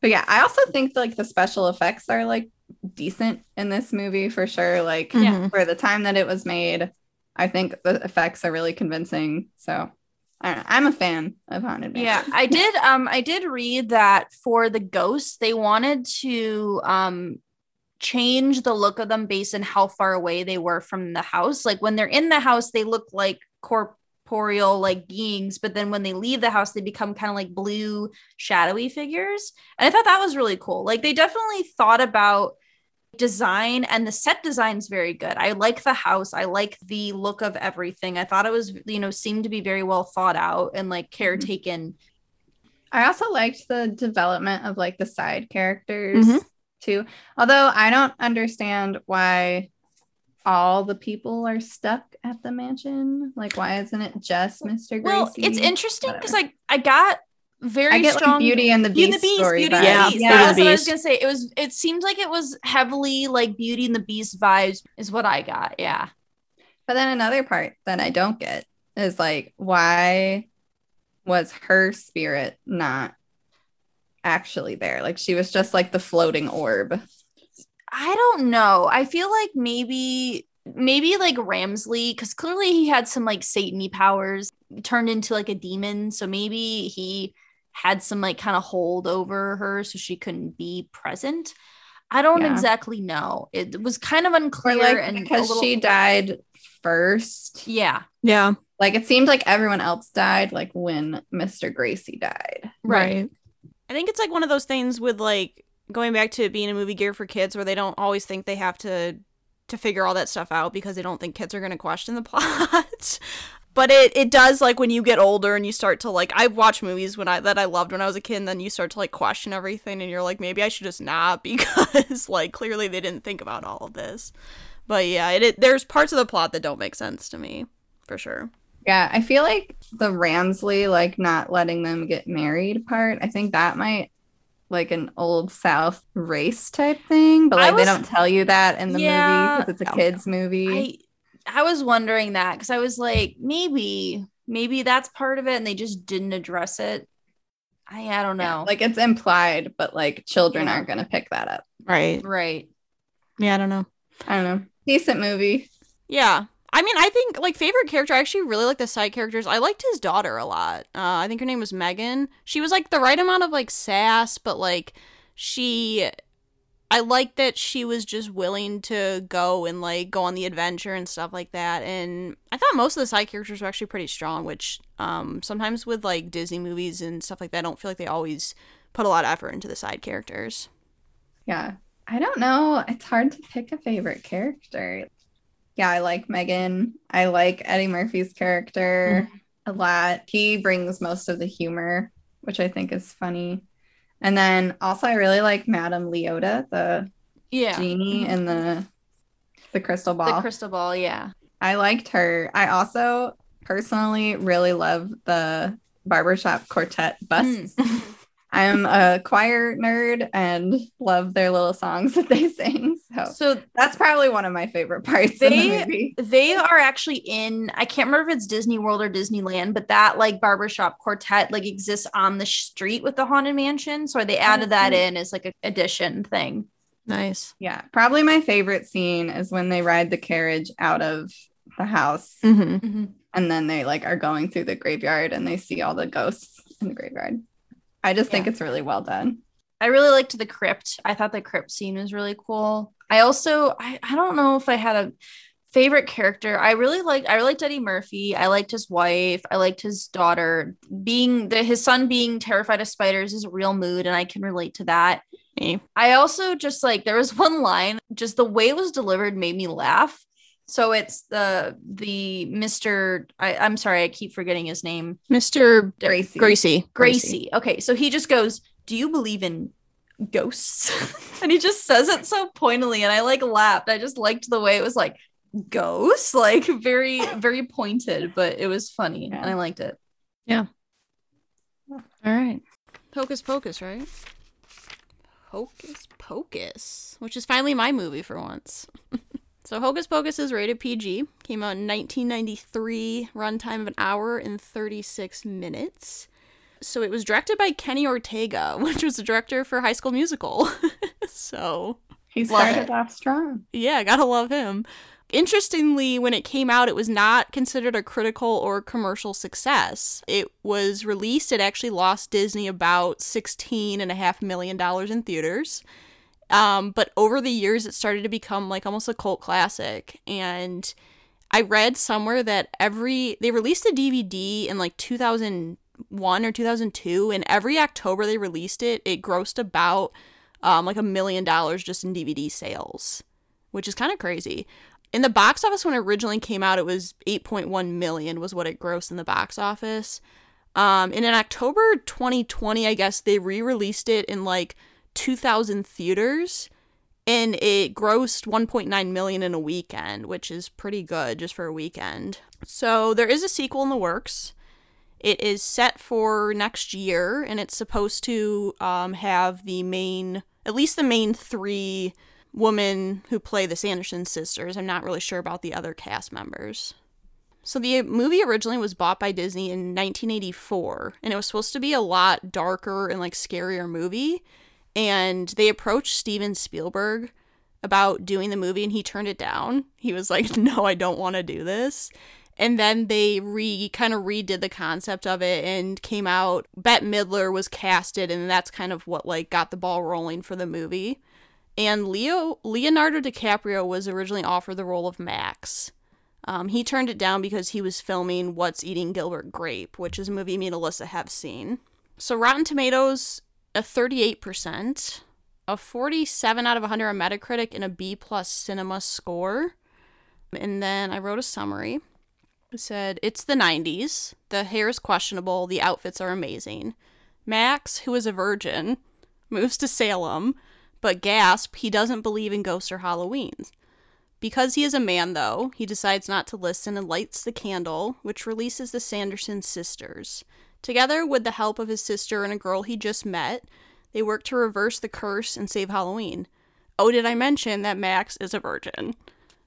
But yeah, I also think like the special effects are like decent in this movie for sure. Like Mhm. for the time that it was made, I think the effects are really convincing. So I don't know. I'm a fan of Haunted Mansion. Yeah, I did. Um, I did read that for the ghosts, they wanted to um change the look of them based on how far away they were from the house. Like when they're in the house, they look like corporeal like beings, but then when they leave the house, they become kind of like blue, shadowy figures. And I thought that was really cool. Like they definitely thought about design and the set design is very good. I like the house. I like the look of everything. I thought it was, you know, seemed to be very well thought out and like caretaken. I also liked the development of like the side characters Mhm. Too. Although I don't understand why all the people are stuck at the mansion. Like, why isn't it just Mr. Gracey? Well, it's interesting because Whatever. I I got very I get strong like Beauty and the Beauty Beast, and the Beast, story Beauty vibes. and Yeah, the Beast. Beauty That's and the what I was gonna say. It was. It seemed like it was heavily like Beauty and the Beast vibes. Is what I got. Yeah. But then another part that I don't get is like, why was her spirit not actually there? Like, she was just like the floating orb. I don't know. I feel like maybe maybe like Ramsley because clearly he had some like Satan powers turned into like a demon. So maybe he had some like kind of hold over her so she couldn't be present. I don't Yeah. exactly know. It was kind of Or unclear like, and because little- she died first. yeah Yeah. Like, it seemed like everyone else died, like when Mr. Gracey died. right. I think it's like one of those things with like going back to being a movie geared for kids where they don't always think they have to to figure all that stuff out because they don't think kids are going to question the plot. but it it does like when you get older and you start to like I've watched movies when I that I loved when I was a kid and then you start to like question everything and you're like maybe I should just not because like clearly they didn't think about all of this. But yeah, it, it there's parts of the plot that don't make sense to me for sure. Yeah, I feel like the Ramsley like not letting them get married part. I think that might like an old South race type thing, but I like they don't tell you that in the movie because it's a No. kids movie. I I was wondering that because I was like, maybe, maybe that's part of it, and they just didn't address it. I I don't Yeah, know. like it's implied, but like children Yeah. aren't gonna pick that up. Right. right. Yeah, I don't know. I don't know. Decent movie. Yeah. I mean, I think like favorite character. I actually really like the side characters. I liked his daughter a lot. Uh, I think her name was Megan. She was like the right amount of like sass, but like she, I liked that she was just willing to go and like go on the adventure and stuff like that. And I thought most of the side characters were actually pretty strong. Which um sometimes with like Disney movies and stuff like that, I don't feel like they always put a lot of effort into the side characters. Yeah. I don't know. It's hard to pick a favorite character. Yeah, I like Megan. I like Eddie Murphy's character mm-hmm. a lot. He brings most of the humor, which I think is funny. And then also I really like Madame Leota, the Yeah. genie mm-hmm. in the the crystal ball. The crystal ball. Yeah. I liked her. I also personally really love the barbershop quartet busts. Mm. I'm a choir nerd and love their little songs that they sing. So So that's probably one of my favorite parts in They- the movie. they are actually in i can't remember if it's disney world or disneyland but that like barbershop quartet like exists on the street with the haunted mansion so they added that in as like a addition thing Nice. Yeah, probably my favorite scene is when they ride the carriage out of the house Mm-hmm. and then they like are going through the graveyard and they see all the ghosts in the graveyard. I just think it's really well done. i really liked the crypt. I thought the crypt scene was really cool. I also i, I don't know if i had a favorite character. I really liked i really liked eddie murphy. I liked his wife. I liked his daughter. Being the his son being terrified of spiders is a real mood and i can relate to that. Me. I also just like there was one line, just the way it was delivered made me laugh. So it's the the Mr. I, I'm sorry, I keep forgetting his name. Mr. Gracey. Gracey. Gracey. Okay, so he just goes, Do you believe in ghosts? and he just says it so pointedly, and I like laughed. I just liked the way it was like ghosts, like very, very pointed, but it was funny Yeah. and I liked it. Yeah. All right. Hocus Pocus, right? Hocus Pocus, which is finally my movie for once. So Hocus Pocus is rated PG. Came out in 1993, runtime of an hour and 36 minutes. So it was directed by Kenny Ortega, which was the director for High School Musical. so He started it. off strong. yeah, gotta love him. Interestingly, when it came out, it was not considered a critical or commercial success. It was released, it actually lost Disney about $16.5 million in theaters. Um, but over the years, it started to become like almost a cult classic. And I read somewhere that every, they released a DVD in like 2001 or 2002, and every October they released it, it grossed about um, like a million dollars just in DVD sales, which is kind of crazy. In the box office when it originally came out, it was 8.1 million was what it grossed in the box office. Um, and in October 2020, I guess they re-released it in like 2,000 theaters, and it grossed 1.9 million in a weekend, which is pretty good just for a weekend. So there is a sequel in the works. It is set for next year, and it's supposed to um, have the main, at least the main three women who play the Sanderson sisters. I'm not really sure about the other cast members. So the movie originally was bought by Disney in 1984, and it was supposed to be a lot darker and like scarier movie. And they approached Steven Spielberg about doing the movie, and he turned it down. He was like, "No, I don't want to do this." And then they re kind of redid the concept of it and came out. Bette Midler was casted, and that's kind of what like got the ball rolling for the movie. And Leo Leonardo DiCaprio was originally offered the role of Max. Um, he turned it down because he was filming What's Eating Gilbert Grape, which is a movie me and Alyssa have seen. So Rotten Tomatoes, a 38%, a 47 out of 100 on Metacritic, and a B plus cinema score. And then I wrote a summary. It said, It's the 90s. The hair is questionable. The outfits are amazing. Max, who is a virgin, moves to Salem, but gasp, he doesn't believe in ghosts or Halloweens. Because he is a man, though, he decides not to listen and lights the candle, which releases the Sanderson sisters. Together, with the help of his sister and a girl he just met, they work to reverse the curse and save Halloween. Oh, did I mention that Max is a virgin?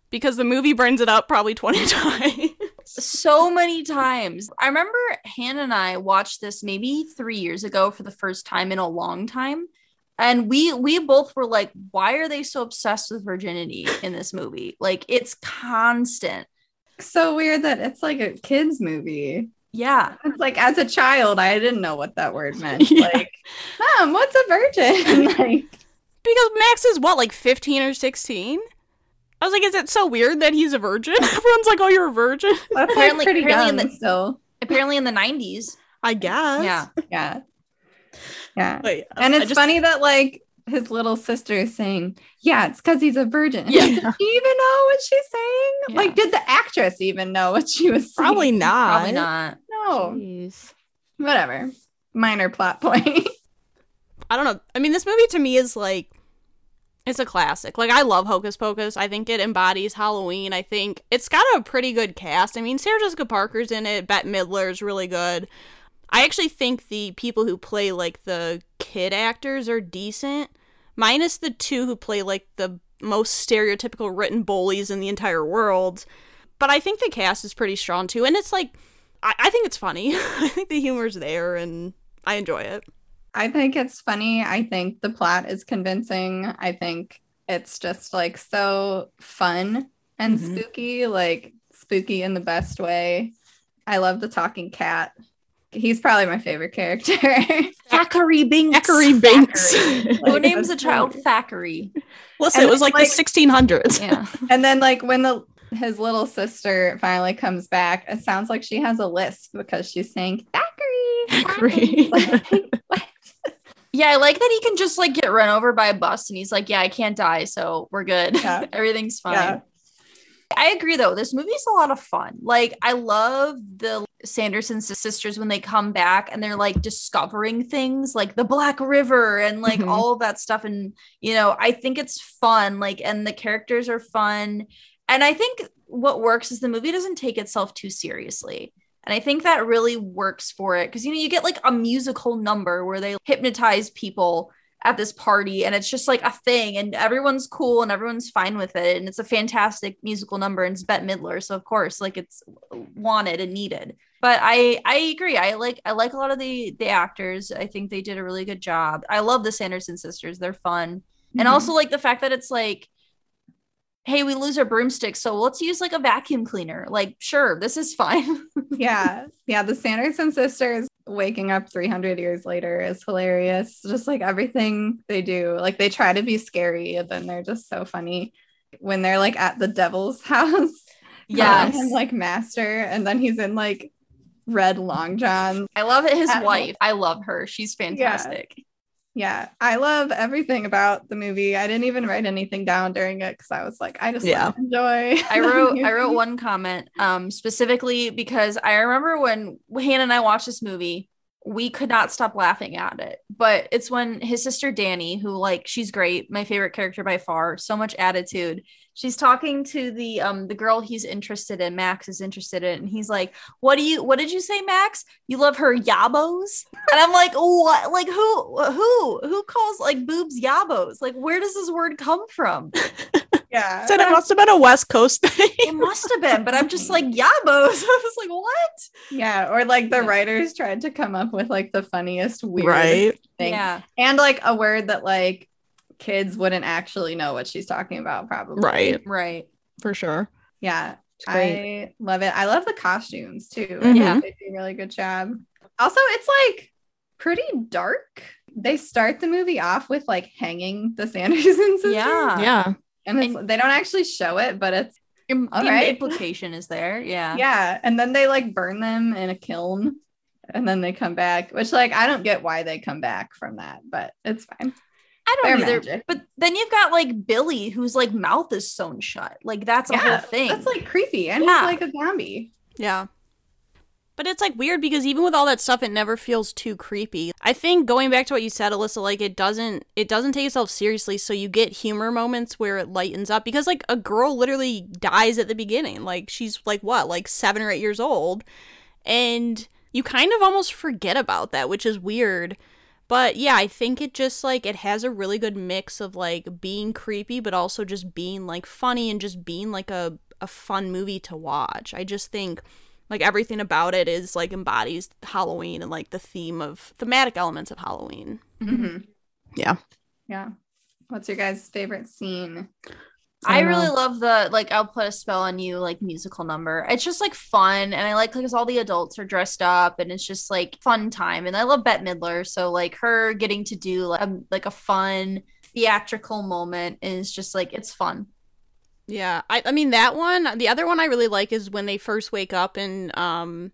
Because the movie brings it up probably 20 times. so many times. I remember Hannah and I watched this maybe three years ago for the first time in a long time. And we we both were like, why are they so obsessed with virginity in this movie? Like it's constant. So weird that it's like a kids movie. Yeah. It's like as a child, I didn't know what that word meant. Yeah. Like, mom, what's a virgin? like, Because Max is what, like 15 or 16? I was like, is it so weird that he's a virgin? Everyone's like, oh, you're a virgin? that's Apparently- like pretty apparently in the- still. Apparently in the 90s. I guess. Yeah. Yeah. Yeah. But, yeah, And it's just- funny that like his little sister is saying, Yeah, it's because he's a virgin. Yeah. Did she even know what she's saying? Yeah. Like, did the actress even know what she was saying? Probably not. Probably not. No. Jeez. Whatever. Minor plot point. I don't know. I mean, this movie to me is like, it's a classic. Like, I love Hocus Pocus. I think it embodies Halloween. I think it's got a pretty good cast. I mean, Sarah Jessica Parker's in it. Bette Midler is really good. I actually think the people who play like the kid actors are decent, minus the two who play like the most stereotypical written bullies in the entire world. But I think the cast is pretty strong too, and it's like, I, I think it's funny. I think the humor's there, and I enjoy it. I think it's funny. I think the plot is convincing. I think it's just like so fun and Mhm. spooky, like spooky in the best way. I love the talking cat. He's probably my favorite character. Thackery Binx. Thackery Binx. Thackery. Who Like, names a child really- Thackery? Listen, And it was like, like- the 1600s. Yeah. And then like when the his little sister finally comes back, it sounds like she has a lisp because she's saying Thackery. Thackery. Thackery." Like. Yeah, I like that he can just like get run over by a bus and he's like, Yeah, I can't die, so we're good. Yeah. Everything's fine. Yeah. I agree though. This movie's a lot of fun. Like I love the Sanderson sisters when they come back and they're like discovering things like the Black River and like Mhm. all of that stuff. And you know, I think it's fun. Like, and the characters are fun. And I think what works is the movie doesn't take itself too seriously. And I think that really works for it because you know, you get like a musical number where they hypnotize people at this party and it's just like a thing and everyone's cool and everyone's fine with it and it's a fantastic musical number and it's Bette Midler so of course like it's wanted and needed. But I I agree I like I like a lot of the the actors I think they did a really good job. I love the Sanderson sisters they're fun. And Mhm. also like the fact that it's like hey we lose our broomsticks so let's use like a vacuum cleaner like sure this is fine. Yeah yeah the sanderson sisters waking up 300 years later is hilarious. Just like everything they do like they try to be scary and then they're just so funny when they're like at the devil's house. Uh, yeah. calling him like master and then he's in like red long johns. I love it his At home. wife I love her. She's fantastic. Yeah i love everything about the movie i didn't even write anything down during it because i was like i just Yeah. want enjoy I wrote the I wrote one comment um specifically because I remember when Hannah and I watched this movie, we could not stop laughing at it. But it's when his sister Dani, who like she's great, my favorite character by far, so much attitude. She's talking to the um the girl he's interested in, Max is interested in, and he's like, "What do you what did you say, Max? You love her yabos?" And I'm like, "What? Like who who who calls like boobs yabos? Like where does this word come from?" yeah Said it must have been a West Coast thing. It must have been, but I'm just like yabos. I was like, what? yeah or like the Yeah. writers tried to come up with like the funniest weird right? thing Yeah, and like a word that like kids wouldn't actually know what she's talking about probably Right. right. For sure. yeah i love it i love the costumes too Mhm. Yeah. they do a really good job also it's like pretty dark they start the movie off with like hanging the sanderson sisters Yeah. yeah. and it's, they don't actually show it but it's Im- All the implication is there. Yeah. yeah and then they like burn them in a kiln and then they come back which like i don't get why they come back from that but it's fine I don't They're either. magic. But then you've got like Billy, whose like mouth is sewn shut. Like that's a whole thing. that's like creepy and Yeah. he's like a zombie Yeah. But it's like weird because even with all that stuff, it never feels too creepy. I think going back to what you said, Alyssa, like it doesn't it doesn't take itself seriously, so you get humor moments where it lightens up because like a girl literally dies at the beginning. Like she's like what, like seven or eight years old. And you kind of almost forget about that, which is weird. But yeah, I think it just like it has a really good mix of like being creepy but also just being like funny and just being like a a fun movie to watch. I just think like everything about it is like embodies Halloween and like the theme of thematic elements of Halloween. Mm-hmm. Yeah. Yeah. What's your guys' favorite scene? I really love the like I'll put a spell on you like musical number. It's just like fun and I like because all the adults are dressed up and it's just like fun time. And I love Bette Midler, so like her getting to do like a, like a fun theatrical moment is just like it's fun. Yeah, I, I mean that one. The other one I really like is when they first wake up and um,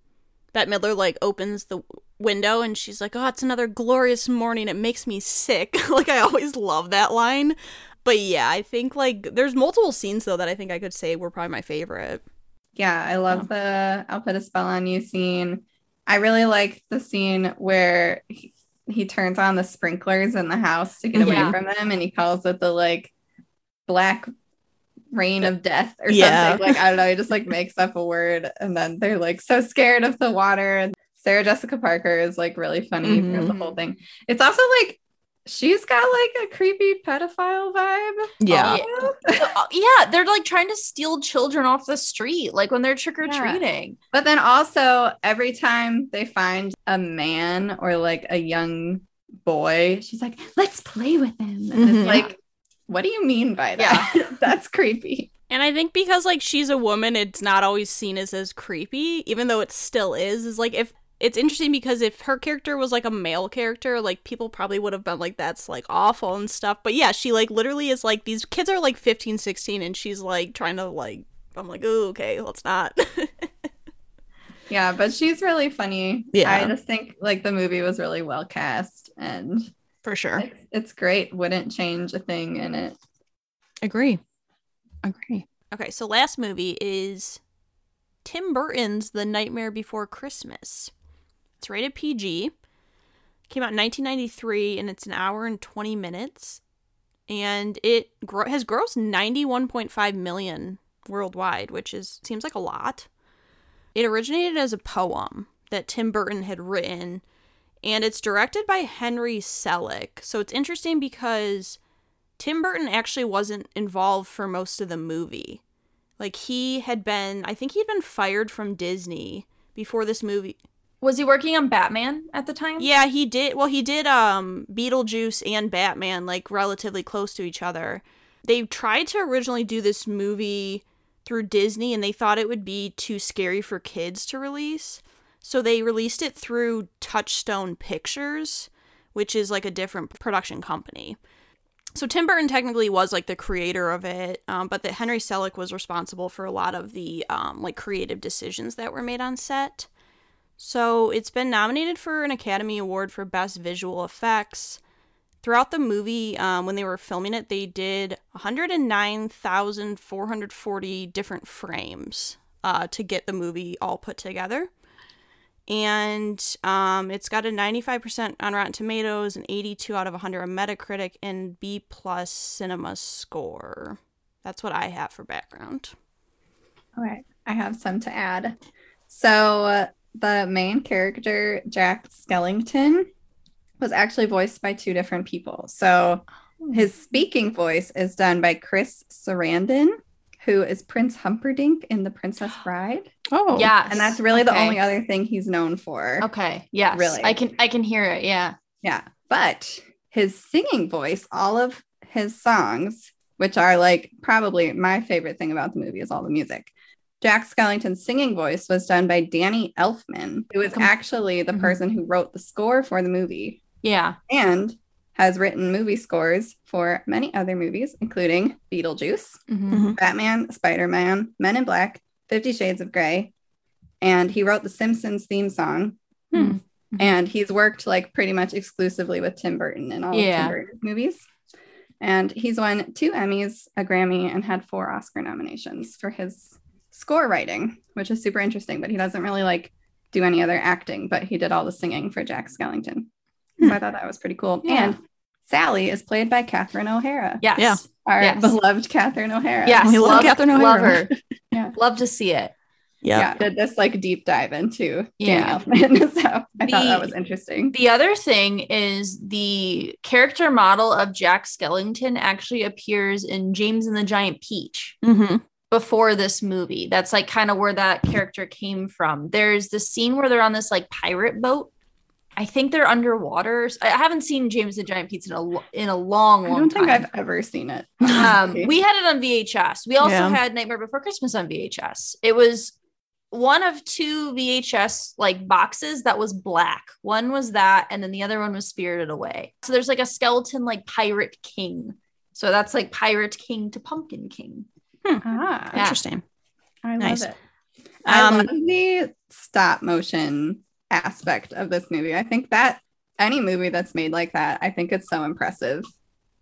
Bette Midler like opens the window and she's like, "Oh, it's another glorious morning. It makes me sick." like I always love that line. But yeah, I think like there's multiple scenes though that I think I could say were probably my favorite. Yeah, I love um, the I'll put a spell on you scene. I really like the scene where he, he turns on the sprinklers in the house to get away Yeah. from them and he calls it the like black rain of death or Yeah. something. Like I don't know, he just like makes up a word and then they're like so scared of the water. And Sarah Jessica Parker is like really funny through the whole mm-hmm. thing. It's also like she's got like a creepy pedophile vibe. Yeah. Uh, yeah, they're like trying to steal children off the street like when they're trick or treating. But then also every time they find a man or like a young boy, she's like, let's play with him. And Mhm. it's like, what do you mean by that? That's creepy. And I think because like she's a woman, it's not always seen as as creepy, even though it still is. Is like if it's interesting because if her character was like a male character, like people probably would have been like that's like awful and stuff. But yeah, she like literally is like these kids are like 15, 16 and she's like trying to like I'm like, "Oh, okay, let's not." Yeah, but she's really funny. Yeah. I just think like the movie was really well cast and For sure. it's, it's great. Wouldn't change a thing in it. Agree. Agree. Okay, so last movie is Tim Burton's The Nightmare Before Christmas. It's rated PG. Came out in 1993 and it's an hour and 20 minutes. And it gro- has grossed 91.5 million worldwide, which is seems like a lot. It originated as a poem that Tim Burton had written and it's directed by Henry Selick. So it's interesting because Tim Burton actually wasn't involved for most of the movie. Like he had been, I think he'd been fired from Disney before this movie. Was he working on Batman at the time? Yeah, he did. Well, he did um Beetlejuice and Batman like relatively close to each other. They tried to originally do this movie through Disney and they thought it would be too scary for kids to release. So they released it through Touchstone Pictures, which is like a different production company. So Tim Burton technically was like the creator of it, um, but that Henry Selick was responsible for a lot of the um, like creative decisions that were made on set. So it's been nominated for an Academy Award for Best Visual Effects. Throughout the movie, um, when they were filming it, they did 109,440 different frames uh, to get the movie all put together. And um, it's got a 95% on Rotten Tomatoes, an 82 out of 100 on Metacritic, and B plus Cinema score. That's what I have for background. All right. I have some to add. So uh, the main character, Jack Skellington, was actually voiced by two different people. So his oh. speaking voice is done by Chris Sarandon, who is Prince Humperdinck in The Princess Bride. Oh, yeah, And that's really the only other thing he's known for. Okay. Yes. Really. I can I can hear it. Yeah. Yeah. But his singing voice, all of his songs, which are like probably my favorite thing about the movie is all the music. Jack Skellington's singing voice was done by Danny Elfman, who is Com- actually the Mhm. person who wrote the score for the movie Yeah. and has written movie scores for many other movies, including Beetlejuice, Mhm. Batman, Spider Man, Men in Black, Fifty Shades of Grey, and he wrote the Simpsons theme song. Hmm. And he's worked like pretty much exclusively with Tim Burton in all of Yeah. Tim Burton's movies. And he's won two Emmys, a Grammy, and had four Oscar nominations for his score writing, which is super interesting. But he doesn't really like do any other acting, but he did all the singing for Jack Skellington. So I thought that was pretty cool. Yeah. And Sally is played by Catherine O'Hara, Yes. Yeah. our Yes. beloved Catherine O'Hara. Yes. We love Catherine Love O'Hara. her. Yeah. Love to see it. Yeah. yeah, did this like deep dive into Yeah. Danny Elfman. so I thought that was interesting. The other thing is the character model of Jack Skellington actually appears in James and the Giant Peach Mm-hmm. Before this movie. That's like kind of where that character came from. There's the scene where they're on this like pirate boat. I think they're underwater. I I haven't seen James and the Giant Peach in a in a long, I long don't think time. I've ever seen it. um, we had it on VHS. We also Yeah. had Nightmare Before Christmas on VHS. It was one of two VHS like boxes that was black. One was that, and then the other one was Spirited Away. So there's like a skeleton like Pirate King. So that's like Pirate King to Pumpkin King. Ah, Yeah. Interesting. I Nice. love it. I Um, love the stop motion aspect of this movie. I think that any movie that's made like that, I think it's so impressive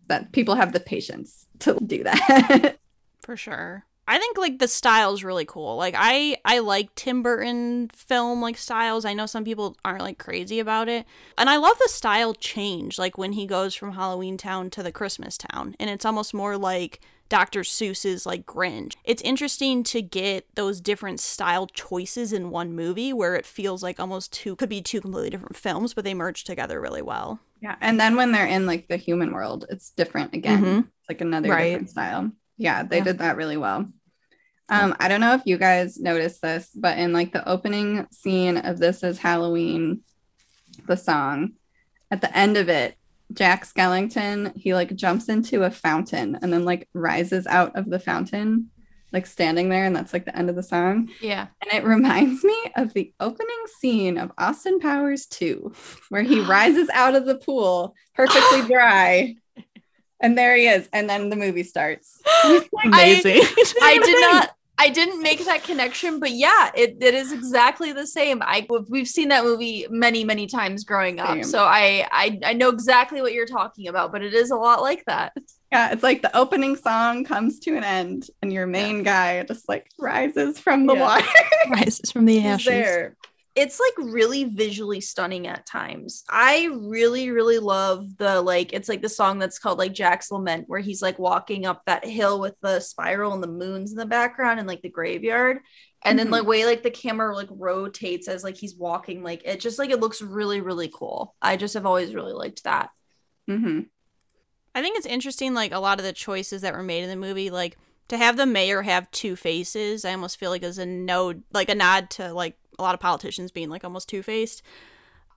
that people have the patience to do that. For sure. I think like the style's really cool. Like I I like Tim Burton film like styles. I know some people aren't like crazy about it. And I love the style change like when he goes from Halloween Town to the Christmas Town and it's almost more like Dr. Seuss's like Grinch. It's interesting to get those different style choices in one movie where it feels like almost two could be two completely different films but they merge together really well. yeah. And then when they're in like the human world, it's different again. Mhm. It's like another Right. different style. Yeah, they Yeah. did that really well. Um, I don't know if you guys noticed this, but in like the opening scene of This Is Halloween, the song, at the end of it, Jack Skellington, he like jumps into a fountain and then like rises out of the fountain, like standing there, and that's like the end of the song. Yeah. And it reminds me of the opening scene of Austin Powers 2, where he rises out of the pool perfectly dry. And there he is. And then the movie starts. Amazing. I did not I didn't make that connection, but yeah, it, it is exactly the same. I we've seen that movie many, many times growing up. Same. So I, I I know exactly what you're talking about, but it is a lot like that. Yeah, it's like the opening song comes to an end, and your main guy just like rises from the Yeah. water. Rises from the He's ashes. there. It's like really visually stunning at times. I really, really love the like it's like the song that's called like Jack's Lament, where he's like walking up that hill with the spiral and the moons in the background and like the graveyard. And then Mhm. the way like the camera like rotates as like he's walking, like it just like it looks really, really cool. I just have always really liked that. hmm I think it's interesting, like a lot of the choices that were made in the movie, like to have the mayor have two faces. I almost feel like is a node, like a nod to like a lot of politicians being like almost two faced.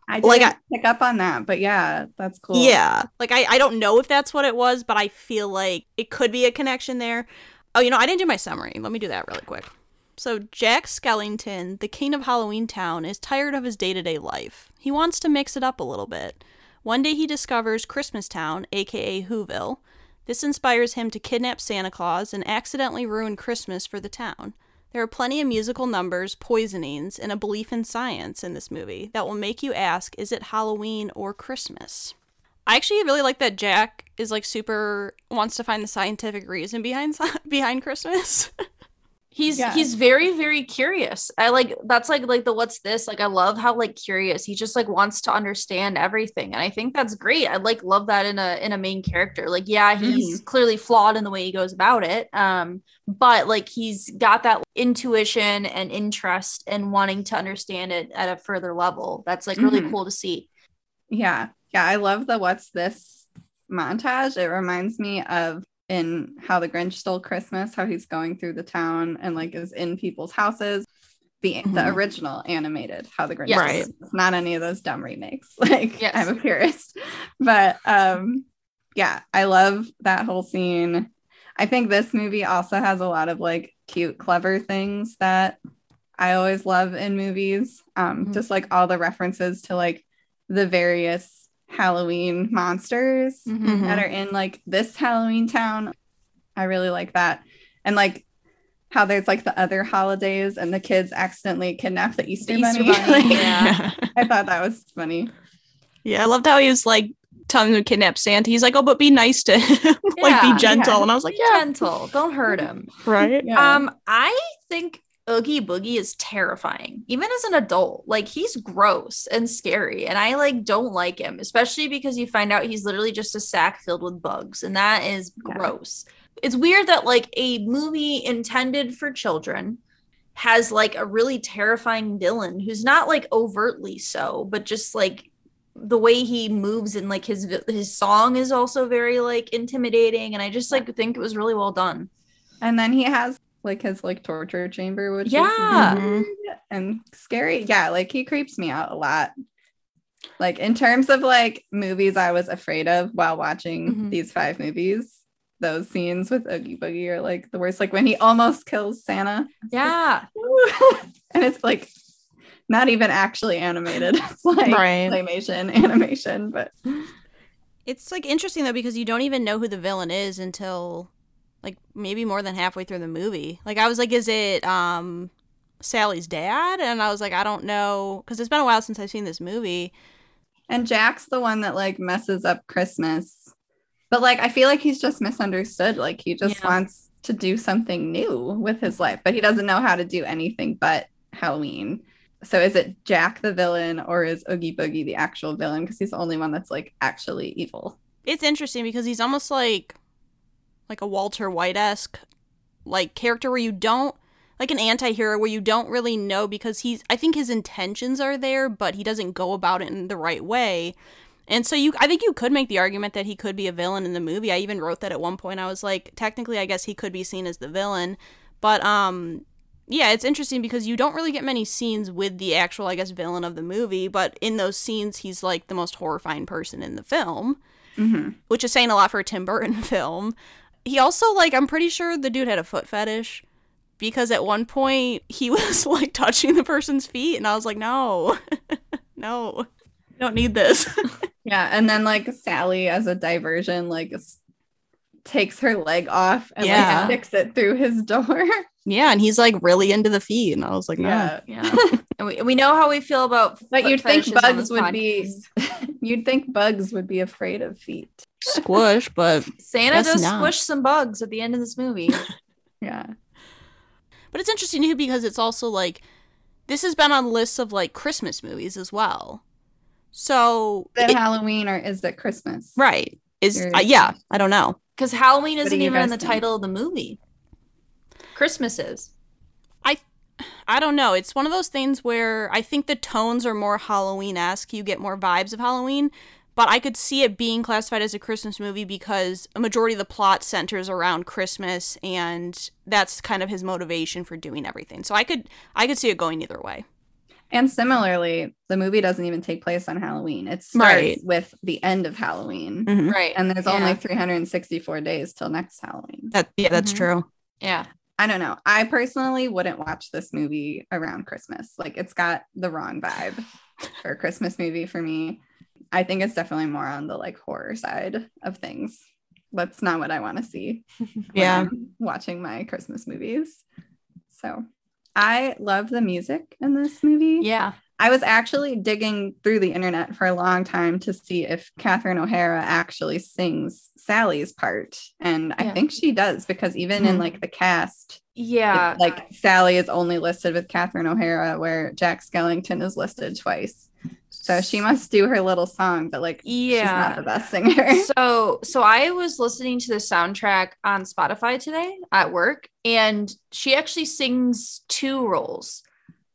I Like, didn't pick up on that, but yeah, that's cool. Yeah, like I I don't know if that's what it was, but I feel like it could be a connection there. Oh, you know, I didn't do my summary. Let me do that really quick. So, Jack Skellington, the king of Halloween Town, is tired of his day to day life. He wants to mix it up a little bit. One day he discovers Christmas Town, aka Whoville. This inspires him to kidnap Santa Claus and accidentally ruin Christmas for the town. There are plenty of musical numbers, poisonings, and a belief in science in this movie that will make you ask is it Halloween or Christmas? I actually really like that Jack is like super wants to find the scientific reason behind behind Christmas. He's Yeah. he's very very curious. I like that's like like the what's this? Like I love how like curious. He just like wants to understand everything. And I think that's great. I like love that in a in a main character. Like yeah, he's clearly flawed in the way he goes about it. Um but like he's got that intuition and interest and wanting to understand it at a further level. That's like really Mhm. cool to see. Yeah. Yeah. I love the what's this montage. It reminds me of in How the Grinch Stole Christmas, how he's going through the town and like is in people's houses. The, the Mhm. original animated How the Grinch Yes. Stole Right. Not any of those dumb remakes. Like Yes. I'm a purist. But um yeah, I love that whole scene. I think this movie also has a lot of like cute, clever things that I always love in movies. Um, Mhm. just like all the references to like the various Halloween monsters Mhm. that are in like this Halloween town. I really like that. And like how there's like the other holidays and the kids accidentally kidnap the Easter, Easter bunny. bunny, Like, yeah. I thought that was funny. yeah, I loved how he was like telling him to kidnap Santa. He's like, "Oh, but be nice to him, like Yeah, be gentle." yeah. And I was like, Be "Yeah, gentle. Don't hurt him. right." Yeah. Um, I think Oogie Boogie is terrifying, even as an adult. Like he's gross and scary, and I like don't like him, especially because you find out he's literally just a sack filled with bugs, and that is Yeah. gross. It's weird that like a movie intended for children has like a really terrifying villain who's not like overtly so, but just like the way he moves and like his his song is also very like intimidating, and I just like think it was really well done. And then he has like his like torture chamber, which Yeah. is and scary. Yeah, like he creeps me out a lot. Like in terms of like movies I was afraid of while watching Mhm. these five movies, those scenes with Oogie Boogie are like the worst. Like when he almost kills Santa. Yeah. and it's like not even actually animated. It's like Right. claymation animation, but It's like interesting though because you don't even know who the villain is until like maybe more than halfway through the movie. Like I was like, is it um Sally's dad? And I was like, I don't know because it's been a while since I've seen this movie. And Jack's the one that like messes up Christmas. But like I feel like he's just misunderstood. Like he just Yeah. wants to do something new with his life, but he doesn't know how to do anything but Halloween. So is it Jack the villain or is Oogie Boogie the actual villain? Because he's the only one that's like actually evil. It's interesting because he's almost like like a Walter White esque like character where you don't like an anti-hero where you don't really know because he's I think his intentions are there, but he doesn't go about it in the right way. And so you I think you could make the argument that he could be a villain in the movie. I even wrote that at one point. I was like, technically I guess he could be seen as the villain. But um yeah, it's interesting because you don't really get many scenes with the actual, I guess, villain of the movie, but in those scenes he's like the most horrifying person in the film Mm-hmm. which is saying a lot for a Tim Burton film. He also like I'm pretty sure the dude had a foot fetish because at one point he was like touching the person's feet and I was like, "No. no. Don't need this." Yeah, and then like Sally as a diversion, like takes her leg off and Yeah. like sticks it through his door. yeah, and he's like really into the feet and I was like, "No." yeah. Yeah. and we, we know how we feel about But you'd think bugs this would be you'd think bugs would be afraid of feet. Squish, but Santa does not. squish some bugs at the end of this movie. Yeah. but it's interesting too because it's also like this has been on lists of like Christmas movies as well. So Is it it- Halloween or is it Christmas? right. Is uh, yeah, I don't know. Because Halloween isn't even in the think? title of the movie. Christmas is. I I don't know. It's one of those things where I think the tones are more Halloween esque. You get more vibes of Halloween, but I could see it being classified as a Christmas movie because a majority of the plot centers around Christmas, and that's kind of his motivation for doing everything. So I could I could see it going either way. And similarly, the movie doesn't even take place on Halloween. It starts Right. with the end of Halloween. Mhm. Right. And there's Yeah. only 364 days till next Halloween. That yeah, that's Mhm. true. Yeah. I don't know. I personally wouldn't watch this movie around Christmas. Like it's got the wrong vibe for a Christmas movie for me. I think it's definitely more on the like horror side of things. That's not what I want to see. when Yeah. I'm watching my Christmas movies. So I love the music in this movie. Yeah. I was actually digging through the internet for a long time to see if Catherine O'Hara actually sings Sally's part. And I think she does because even in Mhm. like the cast, Yeah. like Sally is only listed with Catherine O'Hara, where Jack Skellington is listed twice. So she must do her little song, but like she's not the best singer. so so I was listening to the soundtrack on Spotify today at work, and she actually sings two roles.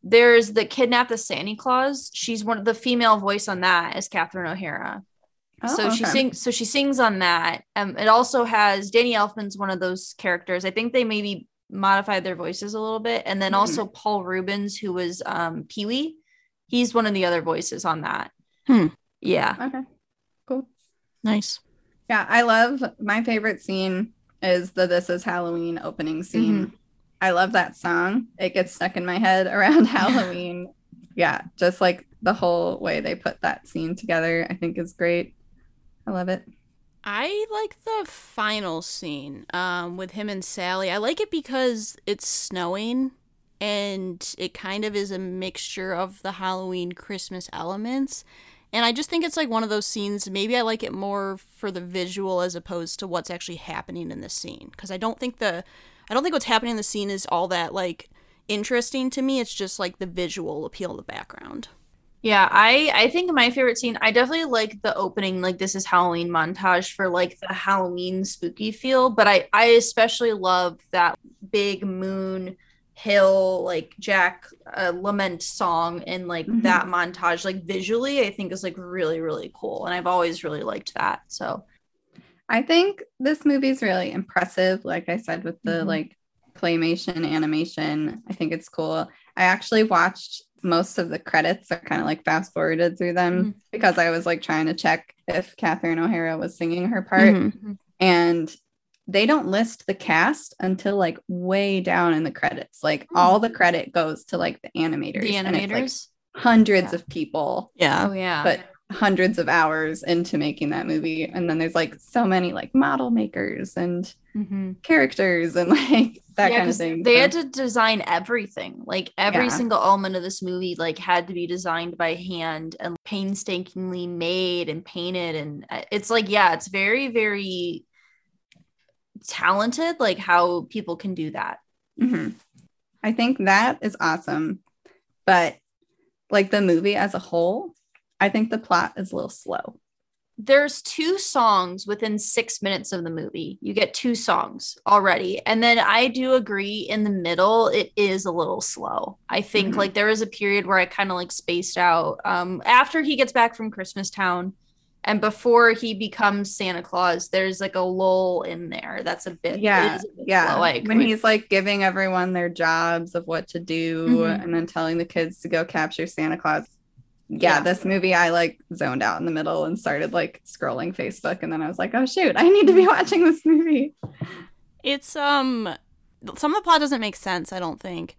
There's the kidnap the Santa Claus. She's one of the female voice on that is Catherine O'Hara. Oh, so Oh, she sings so she sings on that. Um it also has Danny Elfman's one of those characters. I think they maybe modified their voices a little bit. And then Mhm. also Paul Reubens, who was um Pee Wee. He's one of the other voices on that. Hmm. Yeah. Okay. Cool. Nice. Yeah, I love my favorite scene is the This Is Halloween opening scene. Mm-hmm. I love that song. It gets stuck in my head around Halloween. yeah, just like the whole way they put that scene together, I think is great. I love it. I like the final scene um, with him and Sally. I like it because it's snowing and it kind of is a mixture of the Halloween Christmas elements. And I just think it's like one of those scenes. Maybe I like it more for the visual as opposed to what's actually happening in the scene. Because I don't think the, I don't think what's happening in the scene is all that like interesting to me. It's just like the visual appeal of the background. Yeah, I I think my favorite scene. I definitely like the opening, like this is Halloween montage for like the Halloween spooky feel. But I I especially love that big moon hill like Jack uh, lament song and like Mhm. that montage. Like visually, I think is like really really cool, and I've always really liked that. So I think this movie's really impressive. Like I said, with the Mhm. like claymation animation, I think it's cool. I actually watched most of the credits. I kind of like fast forwarded through them Mhm. because I was like trying to check if Catherine O'Hara was singing her part, Mhm. and they don't list the cast until like way down in the credits. Like Hmm. all the credit goes to like the animators. the and it's, like, animators. hundreds Yeah. of people Yeah. oh yeah, but hundreds of hours into making that movie and then there's like so many like model makers and Mhm. characters and like that Yeah, kind of 'cause thing They So- had to design everything. Like every Yeah. single element of this movie, like had to be designed by hand and painstakingly made and painted. And uh, it's like, yeah, it's very, very talented. Like how people can do that. Mhm. i think that is awesome but like the movie as a whole i think the plot is a little slow There's two songs within six minutes of the movie. You get two songs already. And then I do agree in the middle, it is a little slow. I think Mhm. like there was a period where I kind of like spaced out. Um, after he gets back from Christmas Town and before he becomes Santa Claus, there's like a lull in there. That's a bit, yeah a bit yeah slow, I when agree. he's like giving everyone their jobs of what to do Mhm. and then telling the kids to go capture santa claus yeah, Yeah. this movie i like zoned out in the middle and started like scrolling facebook and then i was like oh shoot i need to be watching this movie It's um some of the plot doesn't make sense, I don't think.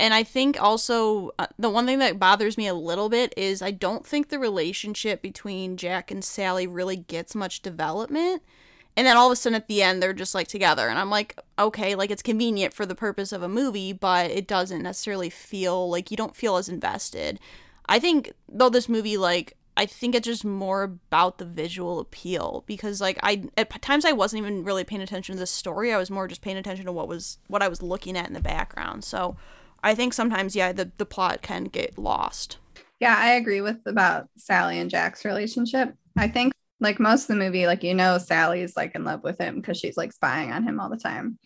And I think also uh, the one thing that bothers me a little bit is I don't think the relationship between Jack and Sally really gets much development. And then all of a sudden at the end they're just like together and I'm like, okay, like it's convenient for the purpose of a movie, but it doesn't necessarily feel like you don't feel as invested. I think though this movie like I think it's just more about the visual appeal because like I at times I wasn't even really paying attention to the story. I was more just paying attention to what was what I was looking at in the background. So I think sometimes yeah, the the plot can get lost. Yeah, I agree with about Sally and Jack's relationship. I think like most of the movie, like you know, Sally's like in love with him because she's like spying on him all the time.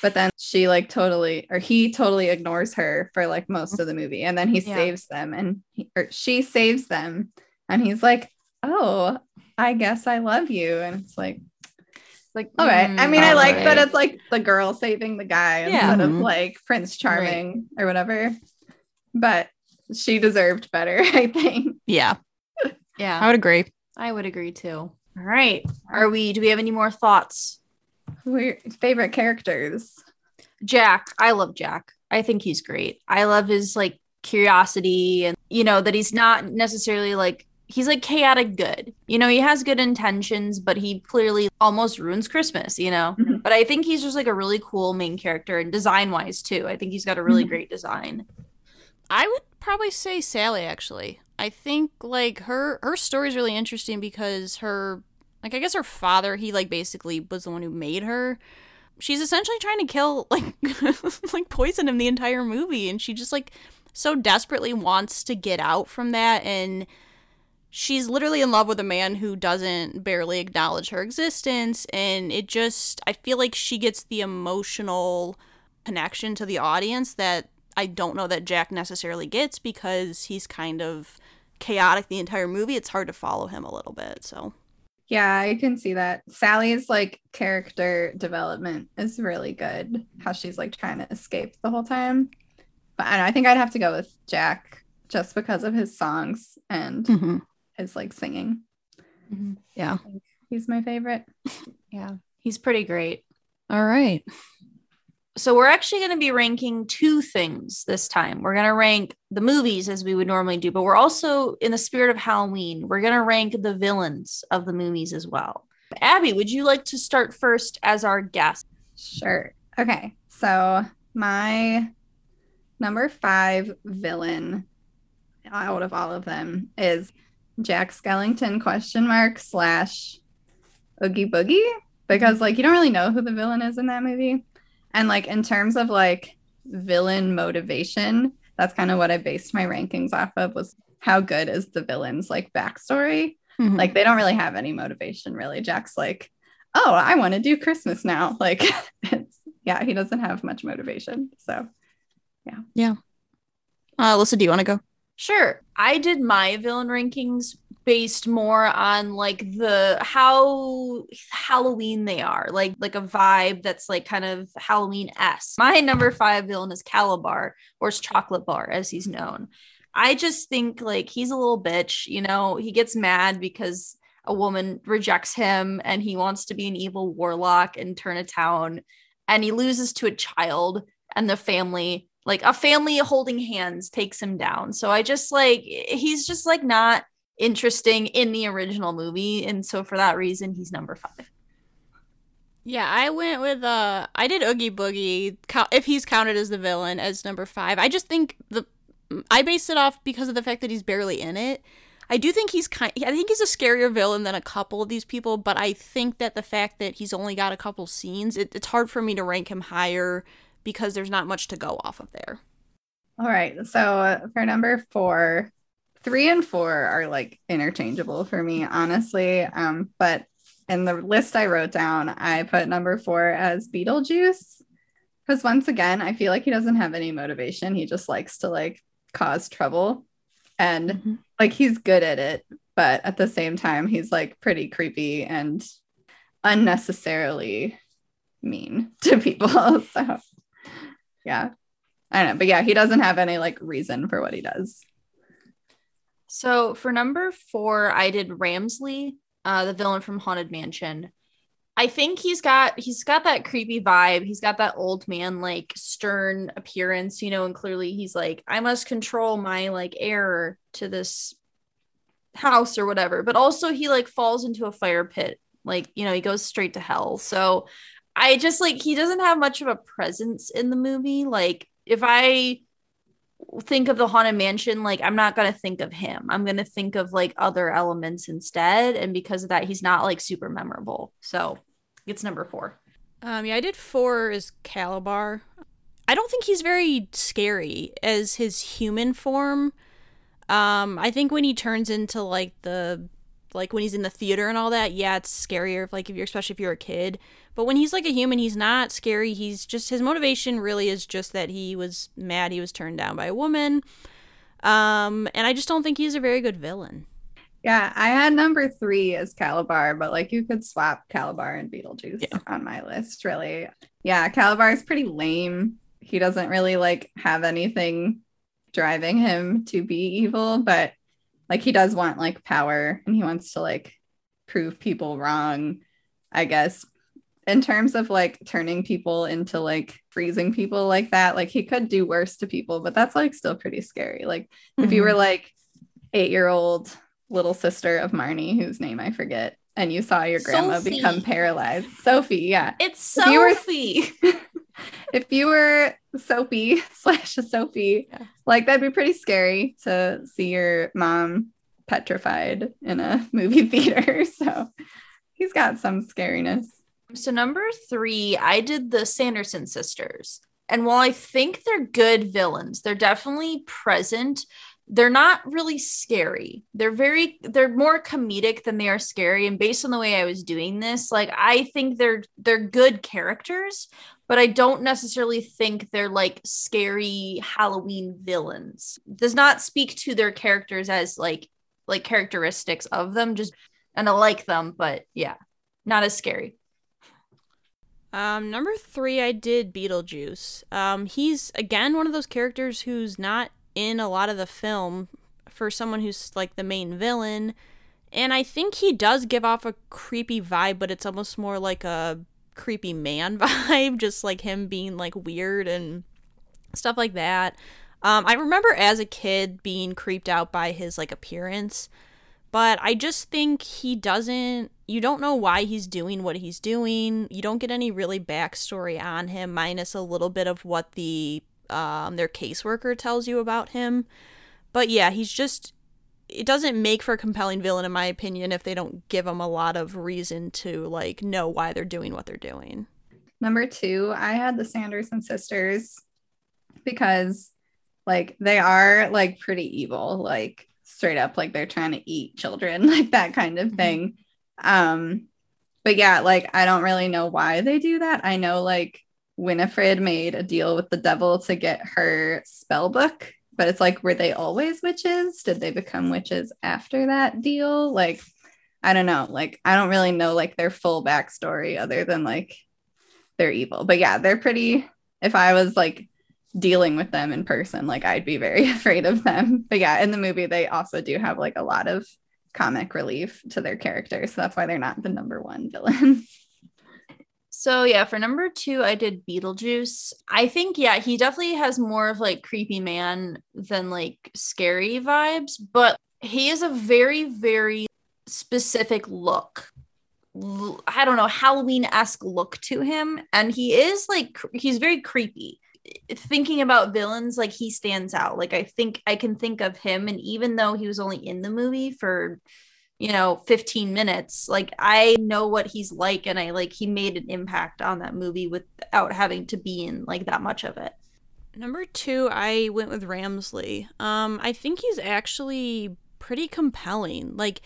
But then she like totally or he totally ignores her for like most of the movie. And then he Yeah. saves them and he, or she saves them. And he's like, Oh, I guess I love you. And it's like, like, all right. I mm, mean, I all like that it's like the girl saving the guy Yeah. instead of Mhm. like Prince Charming or whatever. But she deserved better, I think. Yeah, yeah, I would agree. I would agree too. All right. Are we, do we have any more thoughts? Who are your favorite characters? Jack, I love Jack. I think he's great. I love his like curiosity and you know that he's not necessarily like he's like chaotic good. You know, he has good intentions, but he clearly almost ruins Christmas, you know. Mhm. But I think he's just like a really cool main character and design wise too. I think he's got a really Mhm. great design. I would probably say Sally actually. I think like her her story is really interesting because her like I guess her father he like basically was the one who made her. She's essentially trying to kill like like poison him the entire movie and she just like so desperately wants to get out from that and she's literally in love with a man who doesn't barely acknowledge her existence and it just I feel like she gets the emotional connection to the audience that I don't know that Jack necessarily gets because he's kind of chaotic the entire movie. It's hard to follow him a little bit. So Yeah, I can see that. Sally's like character development is really good. How she's like trying to escape the whole time. But I, don't know, I think I'd have to go with Jack just because of his songs and mm-hmm. His like singing. Mm-hmm. yeah. He's my favorite. Yeah. He's pretty great. All right. So we're actually going to be ranking two things this time. We're going to rank the movies as we would normally do, but we're also in the spirit of Halloween. We're going to rank the villains of the movies as well. Abby, would you like to start first as our guest? Sure. Okay. So my number five villain out of all of them is Jack Skellington question mark slash Oogie Boogie because like you don't really know who the villain is in that movie. And like in terms of like villain motivation. That's kind of what I based my rankings off of was how good is the villain's like backstory. Mhm. Like they don't really have any motivation really. Jack's like, oh, I want to do Christmas now. Like it's yeah, he doesn't have much motivation. So yeah. Yeah. uh, Alyssa, do you want to go? Sure. I did my villain rankings based more on like the how Halloween they are, like like a vibe that's like kind of Halloween s. My number five villain is Kalabar, or it's Chocolate Bar, as he's known. I just think like he's a little bitch. You know, he gets mad because a woman rejects him, and he wants to be an evil warlock and turn a town, and he loses to a child, and the family like a family holding hands takes him down so i just like he's just like not interesting in the original movie and so for that reason he's number five Yeah, I went with uh I did Oogie Boogie if he's counted as the villain as number 5. I just think the I based it off because of the fact that he's barely in it. I do think he's kind I think he's a scarier villain than a couple of these people, but I think that the fact that he's only got a couple scenes, it, it's hard for me to rank him higher because there's not much to go off of there. all right. So uh, for number four, three and four are like interchangeable for me, honestly. Um, but in the list I wrote down, I put number four as Beetlejuice. Because once again, I feel like he doesn't have any motivation. He just likes to like cause trouble. And Mhm. like he's good at it, but at the same time, he's like pretty creepy and unnecessarily mean to people. so yeah. I don't know. But yeah, he doesn't have any like reason for what he does. so for number four i did ramsley uh the villain from haunted mansion i think he's got he's got that creepy vibe he's got that old man like stern appearance you know and clearly he's like i must control my like error to this house or whatever but also he like falls into a fire pit like you know he goes straight to hell so i just like he doesn't have much of a presence in the movie. Like if i think of the haunted mansion like i'm not to think of him. I'm to think of like other elements instead. And because of that he's not like super memorable. So it's number four. Um, yeah, I did four as Kalabar. I don't think he's very scary as his human form. Um, I think when he turns into like the like when he's in the theater and all that, yeah, it's scarier. Like if you're especially if you're a kid. But when he's like a human, he's not scary. He's just his motivation really is just that he was mad he was turned down by a woman. Um, and I just don't think he's a very good villain. Yeah, I had number three as Kalabar, but like you could swap Kalabar and Beetlejuice Yeah. on my list, really. Yeah, Kalabar is pretty lame. He doesn't really like have anything driving him to be evil, but like he does want like power and he wants to like prove people wrong, I guess. In terms of like turning people into like freezing people like that, like he could do worse to people, but that's like still pretty scary. Like if you were mm-hmm. like eight year old little sister of Marnie, whose name I forget, and you saw your grandma Sophie. become paralyzed. Sophie, yeah. it's If you were- sophie If you were soapy slash a Sophie, Yeah. like that'd be pretty scary to see your mom petrified in a movie theater. So he's got some scariness. So number three, I did the Sanderson sisters. And while I think they're good villains, they're definitely present. They're not really scary. They're very they're more comedic than they are scary. And based on the way I was doing this, like I think they're they're good characters, but I don't necessarily think they're like scary Halloween villains. Does not speak to their characters as like like characteristics of them, just and I like them, but yeah, not as scary. Um, number three, I did Beetlejuice. Um, he's again one of those characters who's not in a lot of the film for someone who's like the main villain, and I think he does give off a creepy vibe, but it's almost more like a creepy man vibe, just like him being like weird and stuff like that. Um, I remember as a kid being creeped out by his like appearance, but I just think he doesn't. You don't know why he's doing what he's doing. You don't get any really backstory on him, minus a little bit of what the um, their caseworker tells you about him. But yeah, he's just. It doesn't make for a compelling villain, in my opinion, if they don't give them a lot of reason to like know why they're doing what they're doing. Number two, I had the Sanderson sisters. because like they are like pretty evil, like straight up like they're trying to eat children, like that kind of thing. Um but yeah, like I don't really know why they do that. I know like Winifred made a deal with the devil to get her spell book, but it's like, were they always witches? Did they become witches after that deal? Like, I don't know. Like, I don't really know like their full backstory other than like they're evil. But yeah, they're pretty. If I was like dealing with them in person, like I'd be very afraid of them. But yeah, in the movie, they also do have like a lot of comic relief to their characters. So that's why they're not the number one villain. So yeah, for number two, I did Beetlejuice. I think yeah, he definitely has more of like creepy man than like scary vibes, but he is a very very specific look. I don't know Halloween esque look to him, and he is like he's very creepy. Thinking about villains, like he stands out. Like I think I can think of him, and even though he was only in the movie for you know 15 minutes like i know what he's like and i like he made an impact on that movie without having to be in like that much of it. Number two i went with ramsley. Um i think he's actually pretty compelling. Like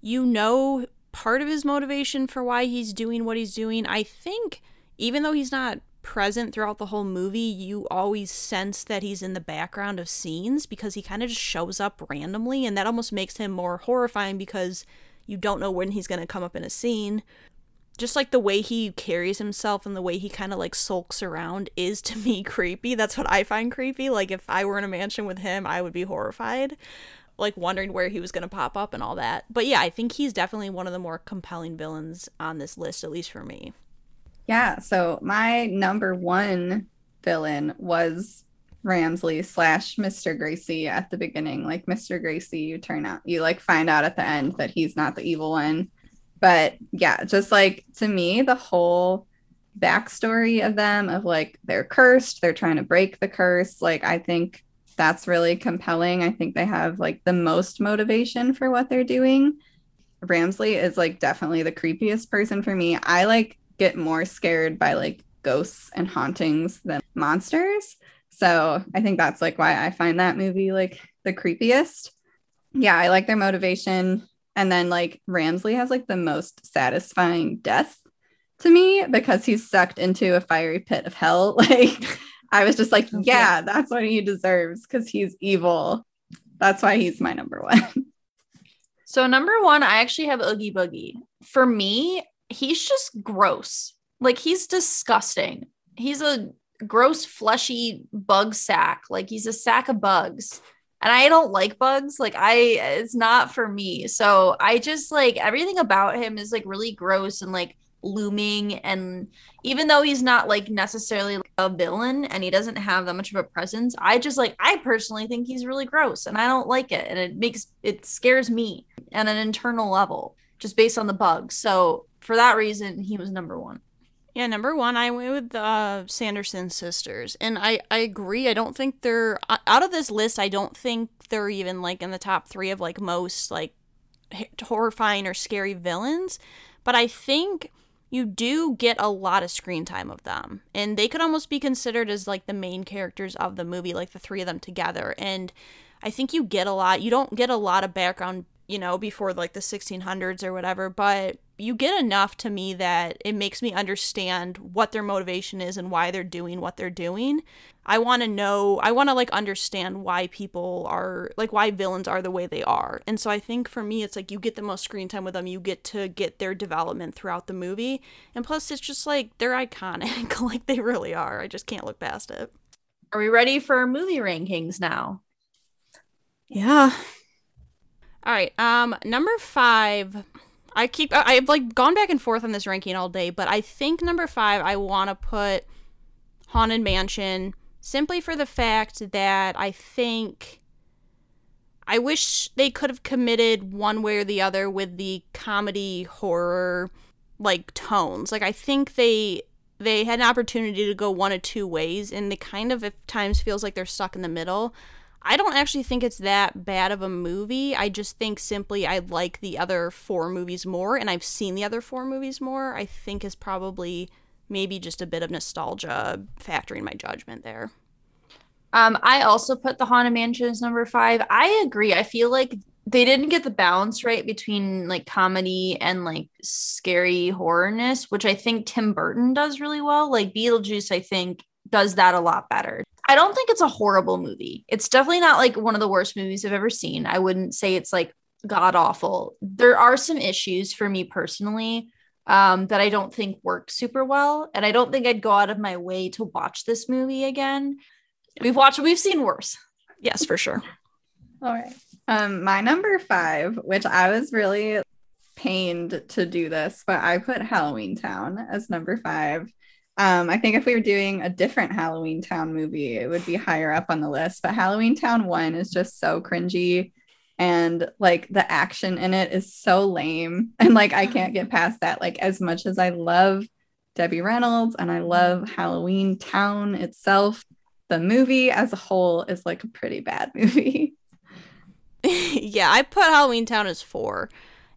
you know part of his motivation for why he's doing what he's doing. I think even though he's not present throughout the whole movie, you always sense that he's in the background of scenes because he kind of just shows up randomly, and that almost makes him more horrifying because you don't know when he's going to come up in a scene. Just like the way he carries himself and the way he kind of like sulks around is to me creepy. That's what I find creepy. Like if I were in a mansion with him, I would be horrified, like wondering where he was going to pop up and all that. But yeah, I think he's definitely one of the more compelling villains on this list, at least for me. Yeah. So my number one villain was Ramsley slash Mr. Gracey at the beginning. Like Mr. Gracey, you turn out, you like find out at the end that he's not the evil one. But yeah, just like to me, the whole backstory of them of like they're cursed, they're trying to break the curse. Like I think that's really compelling. I think they have like the most motivation for what they're doing. Ramsley is like definitely the creepiest person for me. I like get more scared by like ghosts and hauntings than monsters. So I think that's like why I find that movie like the creepiest. Yeah, I like their motivation. And then like Ramsley has like the most satisfying death to me because he's sucked into a fiery pit of hell. Like I was just like, oh, yeah, that's what he deserves because he's evil. That's why he's my number one. So number one, I actually have Oogie Boogie. For me, he's just gross. Like he's disgusting. He's a gross, fleshy bug sack. Like he's a sack of bugs. And I don't like bugs. Like I it's not for me. So I just like everything about him is like really gross and like looming and even though he's not like necessarily a villain and he doesn't have that much of a presence i just like i personally think he's really gross and i don't like it and it makes it scares me at an internal level just based on the bugs so for that reason, he was number one. Yeah, number one, I went with the uh, Sanderson sisters, and I I agree. I don't think they're out of this list. I don't think they're even like in the top three of like most like horrifying or scary villains. But I think you do get a lot of screen time of them, and they could almost be considered as like the main characters of the movie, like the three of them together. And I think you get a lot. You don't get a lot of background you know, before like the 1600s or whatever, but you get enough to me that it makes me understand what their motivation is and why they're doing what they're doing. I want to know, I want to like understand why people are like why villains are the way they are. And so I think for me it's like you get the most screen time with them, you get to get their development throughout the movie. And plus it's just like they're iconic, like they really are. I just can't look past it. Are we ready for movie rankings now? Yeah. All right. Um, number five. I keep I've like gone back and forth on this ranking all day, but I think number five I want to put Haunted Mansion simply for the fact that I think I wish they could have committed one way or the other with the comedy horror like tones. Like I think they they had an opportunity to go one of two ways and it kind of at times feels like they're stuck in the middle. I don't actually think it's that bad of a movie. I just think simply I like the other four movies more, and I've seen the other four movies more. I think is probably maybe just a bit of nostalgia factoring my judgment there. Um, I also put the Haunted Mansion as number five. I agree. I feel like they didn't get the balance right between like comedy and like scary horrorness, which I think Tim Burton does really well. Like Beetlejuice, I think does that a lot better. I don't think it's a horrible movie. It's definitely not like one of the worst movies I've ever seen. I wouldn't say it's like god awful. There are some issues for me personally um, that I don't think work super well. And I don't think I'd go out of my way to watch this movie again. We've watched, we've seen worse. Yes, for sure. All right. Um, my number five, which I was really pained to do this, but I put Halloween Town as number five. Um, I think if we were doing a different Halloween Town movie, it would be higher up on the list. But Halloween Town one is just so cringy, and like the action in it is so lame, and like I can't get past that. Like as much as I love Debbie Reynolds and I love Halloween Town itself, the movie as a whole is like a pretty bad movie. yeah, I put Halloween Town as four.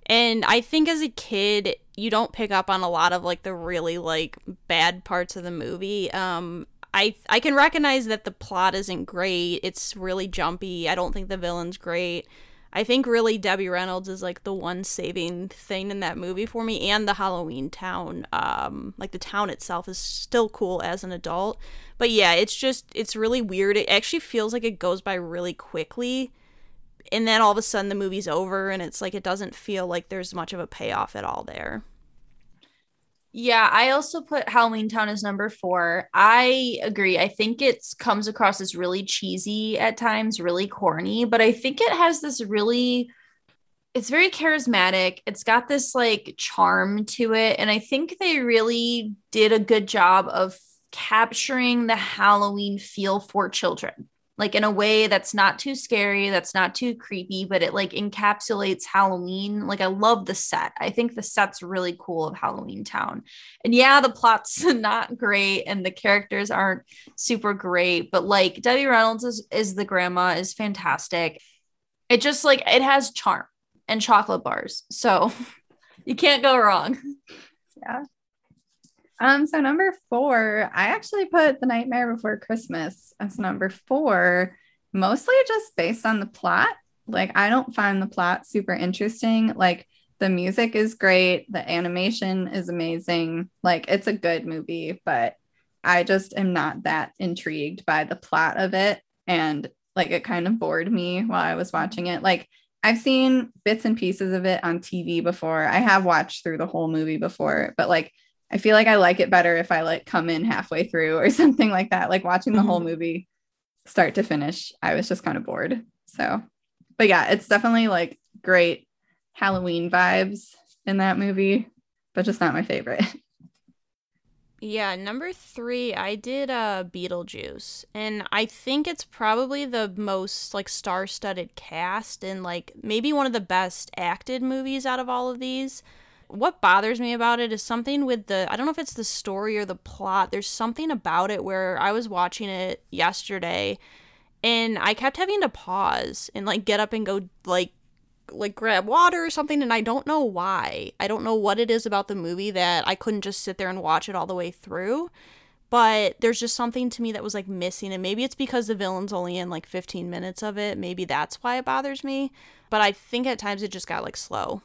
And I think as a kid, you don't pick up on a lot of like the really like bad parts of the movie. Um I I can recognize that the plot isn't great. It's really jumpy. I don't think the villain's great. I think really Debbie Reynolds is like the one saving thing in that movie for me and the Halloween town. Um like the town itself is still cool as an adult. But yeah, it's just it's really weird. It actually feels like it goes by really quickly and then all of a sudden the movie's over and it's like it doesn't feel like there's much of a payoff at all there. Yeah, I also put Halloween Town as number four. I agree. I think it comes across as really cheesy at times, really corny, but I think it has this really, it's very charismatic. It's got this like charm to it. And I think they really did a good job of capturing the Halloween feel for children like in a way that's not too scary, that's not too creepy, but it like encapsulates Halloween. Like I love the set. I think the set's really cool of Halloween Town. And yeah, the plot's not great and the characters aren't super great, but like Debbie Reynolds is, is the grandma is fantastic. It just like it has charm and chocolate bars. So you can't go wrong. Yeah. Um, so number four, I actually put The Nightmare Before Christmas as number four, mostly just based on the plot. Like, I don't find the plot super interesting. Like, the music is great, the animation is amazing. Like, it's a good movie, but I just am not that intrigued by the plot of it. And like, it kind of bored me while I was watching it. Like, I've seen bits and pieces of it on TV before. I have watched through the whole movie before, but like I feel like I like it better if I like come in halfway through or something like that. Like watching the mm-hmm. whole movie start to finish, I was just kind of bored. So, but yeah, it's definitely like great Halloween vibes in that movie, but just not my favorite. Yeah, number three, I did uh Beetlejuice, and I think it's probably the most like star-studded cast and like maybe one of the best acted movies out of all of these what bothers me about it is something with the I don't know if it's the story or the plot. There's something about it where I was watching it yesterday and I kept having to pause and like get up and go like like grab water or something and I don't know why. I don't know what it is about the movie that I couldn't just sit there and watch it all the way through. But there's just something to me that was like missing and maybe it's because the villain's only in like 15 minutes of it. Maybe that's why it bothers me. But I think at times it just got like slow.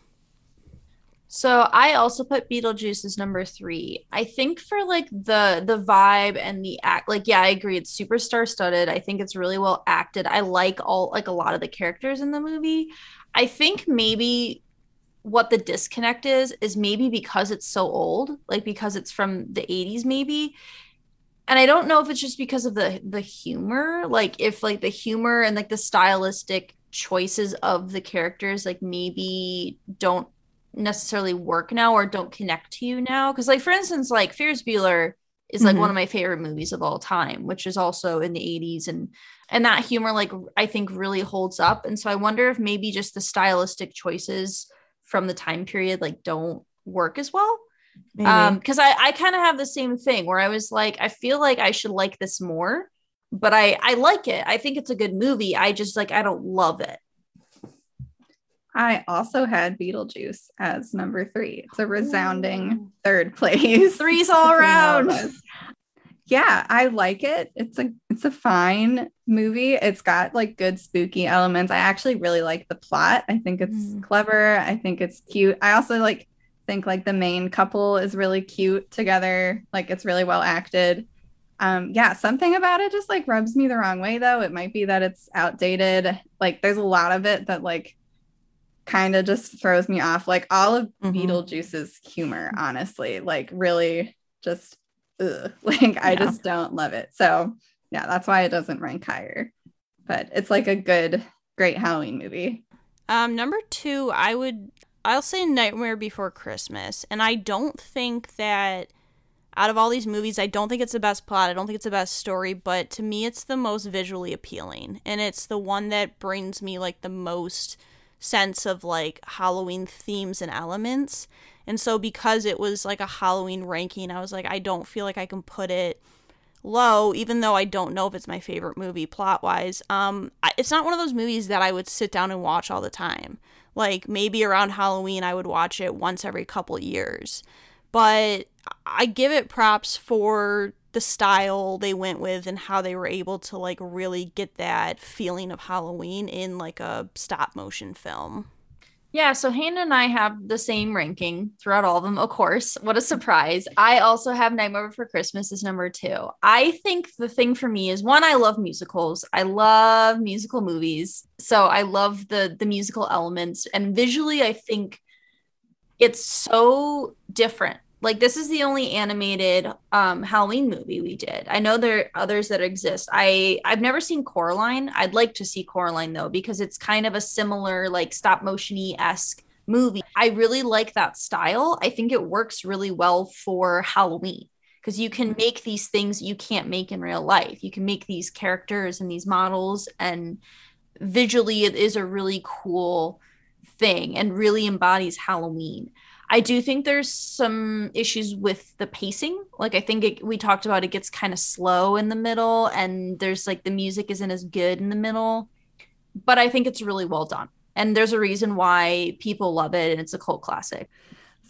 So I also put Beetlejuice as number three. I think for like the the vibe and the act, like yeah, I agree. It's super star studded. I think it's really well acted. I like all like a lot of the characters in the movie. I think maybe what the disconnect is is maybe because it's so old, like because it's from the 80s, maybe. And I don't know if it's just because of the the humor, like if like the humor and like the stylistic choices of the characters like maybe don't necessarily work now or don't connect to you now. Because, like, for instance, like Ferris Bueller is like mm-hmm. one of my favorite movies of all time, which is also in the 80s and and that humor like I think really holds up. And so I wonder if maybe just the stylistic choices from the time period like don't work as well. Maybe. Um because I I kind of have the same thing where I was like I feel like I should like this more, but I I like it. I think it's a good movie. I just like I don't love it. I also had Beetlejuice as number three. It's a resounding Ooh. third place. Threes all around. yeah, I like it. It's a it's a fine movie. It's got like good spooky elements. I actually really like the plot. I think it's Mm. clever. I think it's cute. I also like think like the main couple is really cute together. Like it's really well acted. Um yeah, something about it just like rubs me the wrong way though. It might be that it's outdated. Like there's a lot of it that like kind of just throws me off. Like all of Mhm. Beetlejuice's humor, honestly, like really just ugh. like I Yeah. just don't love it. So yeah, that's why it doesn't rank higher. But it's like a good, great Halloween movie. Um, number two, I would I'll say Nightmare Before Christmas, and I don't think that out of all these movies, I don't think it's the best plot. I don't think it's the best story, but to me, it's the most visually appealing, and it's the one that brings me like the most sense of like Halloween themes and elements. And so, because it was like a Halloween ranking, I was like, I don't feel like I can put it low, even though I don't know if it's my favorite movie plot wise. Um, it's not one of those movies that I would sit down and watch all the time. Like maybe around Halloween, I would watch it once every couple years. But I give it props for the style they went with and how they were able to like really get that feeling of Halloween in like a stop motion film. Yeah, so Hannah and I have the same ranking throughout all of them, of course. What a surprise. I also have Nightmare Before Christmas as number two. I think the thing for me is one, I love musicals. I love musical movies. So I love the the musical elements. And visually, I think it's so different. Like this is the only animated um Halloween movie we did. I know there are others that exist. I I've never seen Coraline. I'd like to see Coraline though because it's kind of a similar like stop motiony esque movie. I really like that style. I think it works really well for Halloween because you can make these things you can't make in real life. You can make these characters and these models and visually it is a really cool thing and really embodies Halloween. I do think there's some issues with the pacing. Like I think it, we talked about it gets kind of slow in the middle and there's like the music isn't as good in the middle. But I think it's really well done. And there's a reason why people love it and it's a cult classic.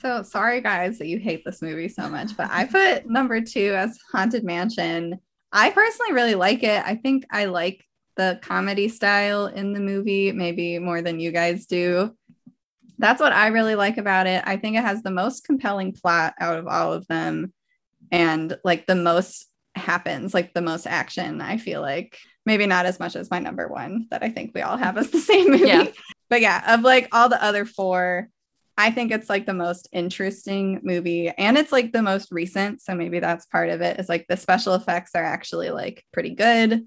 So sorry, guys, that you hate this movie so much, but I put number two as Haunted Mansion. I personally really like it. I think I like the comedy style in the movie, maybe more than you guys do. That's what I really like about it. I think it has the most compelling plot out of all of them, and like the most happens, like the most action. I feel like maybe not as much as my number one that I think we all have as the same movie. Yeah. But yeah, of like all the other four, I think it's like the most interesting movie and it's like the most recent. So maybe that's part of it is like the special effects are actually like pretty good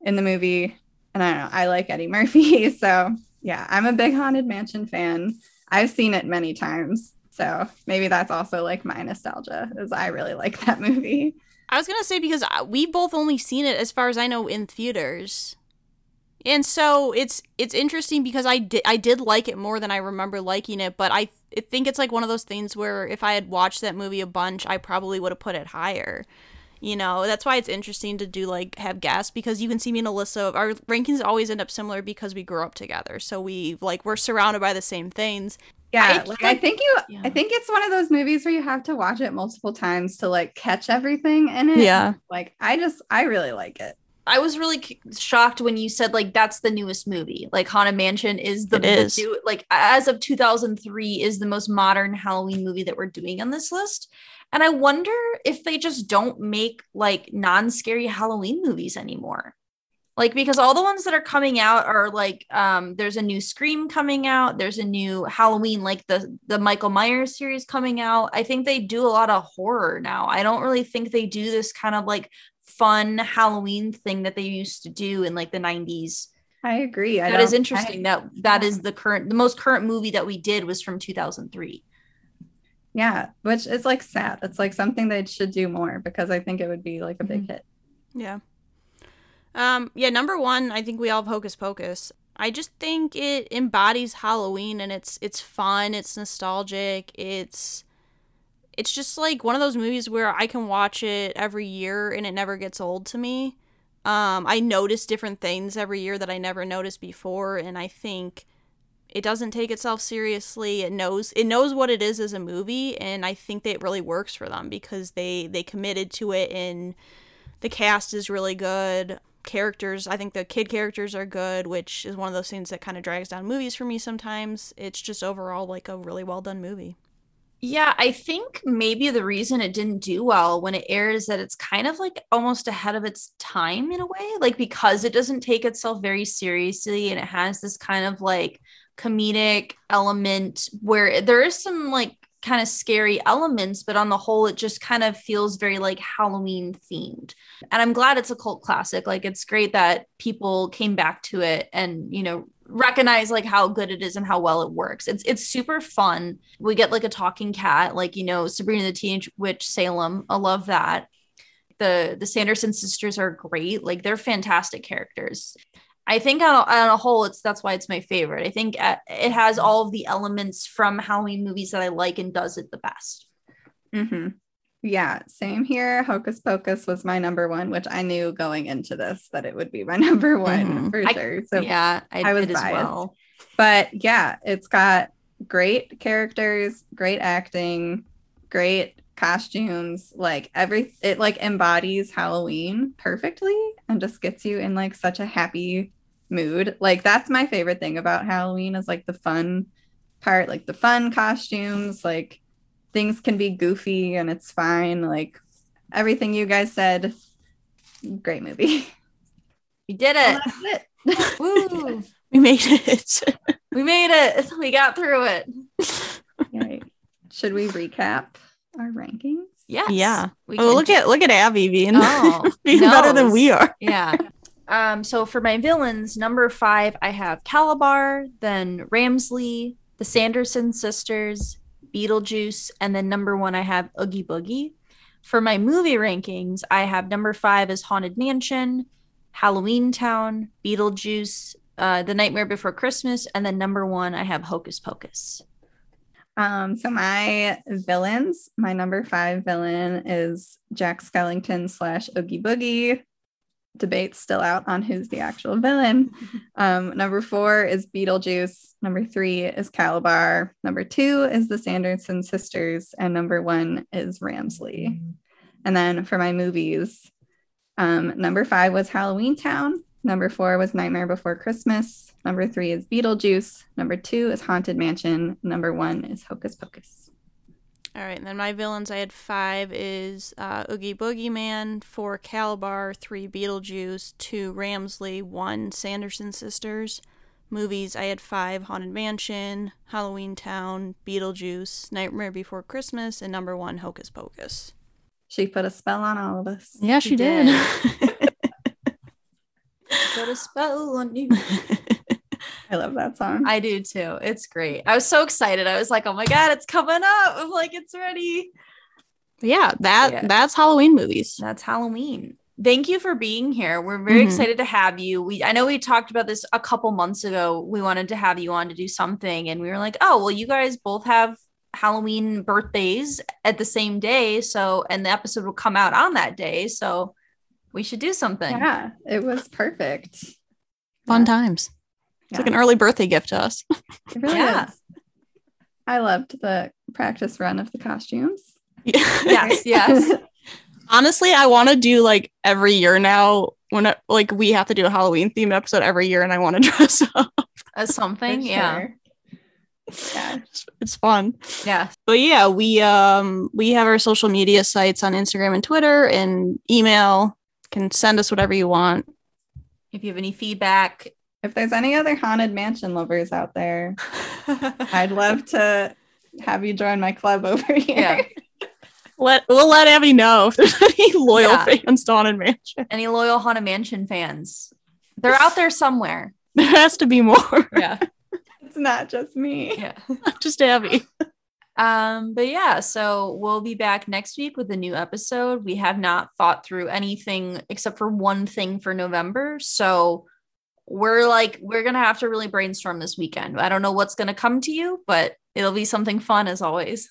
in the movie. And I don't know, I like Eddie Murphy. So yeah, I'm a big Haunted Mansion fan. I've seen it many times. So maybe that's also like my nostalgia, is I really like that movie. I was gonna say because we both only seen it as far as I know in theaters, and so it's it's interesting because I did I did like it more than I remember liking it, but I think it's like one of those things where if I had watched that movie a bunch, I probably would have put it higher. You know, that's why it's interesting to do like have guests because you can see me and Alyssa. Our rankings always end up similar because we grew up together, so we like we're surrounded by the same things. Yeah, I- like, I think you Yeah. I think it's one of those movies where you have to watch it multiple times to like catch everything in it. Yeah. Like I just I really like it. I was really c- shocked when you said like that's the newest movie. Like Haunted Mansion is the, It is. the new, like as of 2003 is the most modern Halloween movie that we're doing on this list. And I wonder if they just don't make like non-scary Halloween movies anymore. Like because all the ones that are coming out are like um there's a new Scream coming out, there's a new Halloween like the the Michael Myers series coming out. I think they do a lot of horror now. I don't really think they do this kind of like fun Halloween thing that they used to do in like the 90s. I agree. I That is interesting. I- that that is the current the most current movie that we did was from 2003. yeah, which is like sad. It's like something they should do more because I think it would be like a big Mhm. hit. Yeah. Um, yeah, number one, I think we all have Hocus Pocus. I just think it embodies Halloween and it's it's fun, it's nostalgic, it's it's just like one of those movies where I can watch it every year and it never gets old to me. Um, I notice different things every year that I never noticed before, and I think it doesn't take itself seriously. It knows it knows what it is as a movie, and I think that it really works for them because they they committed to it and the cast is really good. Characters, I think the kid characters are good, which is one of those things that kind of drags down movies for me sometimes. It's just overall like a really well done movie. Yeah, I think maybe the reason it didn't do well when it aired is that it's kind of like almost ahead of its time in a way, like because it doesn't take itself very seriously and it has this kind of like comedic element where there is some like kind of scary elements, but on the whole, it just kind of feels very like Halloween themed. And I'm glad it's a cult classic. Like, it's great that people came back to it and, you know, recognize like how good it is and how well it works. It's it's super fun. We get like a talking cat, like you know Sabrina the Teenage Witch Salem. I love that. The the Sanderson sisters are great. Like they're fantastic characters. I think on a, on a whole, it's that's why it's my favorite. I think uh, it has all of the elements from Halloween movies that I like and does it the best. Mm-hmm. Yeah, same here. Hocus Pocus was my number one, which I knew going into this that it would be my number one mm-hmm. for I, sure. So yeah, I, I was as well. But yeah, it's got great characters, great acting, great costumes. Like every it like embodies Halloween perfectly and just gets you in like such a happy mood. Like that's my favorite thing about Halloween is like the fun part, like the fun costumes, like things can be goofy and it's fine. Like everything you guys said, great movie. We did it. it. Woo. We made it. we made it. We got through it. right. Should we recap our rankings? Yes. Yeah. We oh, look at look at Abby being, oh, being better than we are. Yeah. Um, so for my villains, number five, I have Kalabar, then Ramsley, the Sanderson sisters, Beetlejuice, and then number one, I have Oogie Boogie. For my movie rankings, I have number five as Haunted Mansion, Halloween Town, Beetlejuice, uh, The Nightmare Before Christmas, and then number one, I have Hocus Pocus. Um, so my villains, my number five villain is Jack Skellington slash Oogie Boogie debate still out on who's the actual villain. Um, number four is Beetlejuice. Number three is Kalabar. Number two is the Sanderson sisters. And number one is Ramsley. And then for my movies, um, number five was Halloween Town. Number four was Nightmare Before Christmas. Number three is Beetlejuice. Number two is Haunted Mansion. Number one is Hocus Pocus. All right, and then my villains I had five is uh, Oogie Boogie Man, four Kalabar, three Beetlejuice, two Ramsley, one Sanderson Sisters. Movies I had five Haunted Mansion, Halloween Town, Beetlejuice, Nightmare Before Christmas, and number one Hocus Pocus. She put a spell on all of us. Yeah, she, she did. did. put a spell on you. I love that song. I do too. It's great. I was so excited. I was like, oh my God, it's coming up. I'm like, it's ready. Yeah, that yeah. that's Halloween movies. That's Halloween. Thank you for being here. We're very mm-hmm. excited to have you. We I know we talked about this a couple months ago. We wanted to have you on to do something, and we were like, oh, well, you guys both have Halloween birthdays at the same day. So, and the episode will come out on that day. So, we should do something. Yeah, it was perfect. Fun yeah. times. It's yeah. like an early birthday gift to us. It really yeah. is. I loved the practice run of the costumes. yes, yes. Honestly, I want to do like every year now when it, like we have to do a Halloween themed episode every year and I want to dress up as something. Sure. Yeah. Yeah, it's, it's fun. Yeah. But yeah, we um we have our social media sites on Instagram and Twitter and email. Can send us whatever you want. If you have any feedback, if there's any other haunted mansion lovers out there, I'd love to have you join my club over here. Yeah. Let we'll let Abby know if there's any loyal yeah. fans to Haunted Mansion. Any loyal Haunted Mansion fans. They're out there somewhere. There has to be more. Yeah. it's not just me. Yeah. just Abby. Um, but yeah, so we'll be back next week with a new episode. We have not thought through anything except for one thing for November. So we're like we're gonna have to really brainstorm this weekend. I don't know what's gonna come to you but it'll be something fun as always.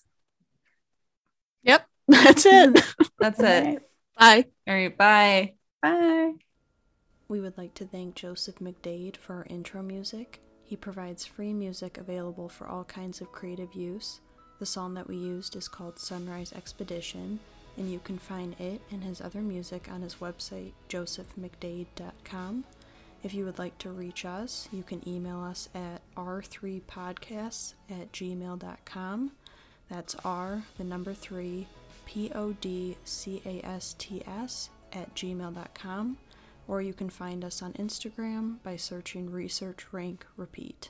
Yep. That's it. That's it. Bye. All right bye. Bye. We would like to thank joseph mcdade for our intro music. He provides free music available for all kinds of creative use. The song that we used is called sunrise expedition and you can find it and his other music on his website, josephmcdade.com. If you would like to reach us, you can email us at r3podcasts at gmail.com. That's R, the number three, P O D C A S T S at gmail.com. Or you can find us on Instagram by searching Research Rank Repeat.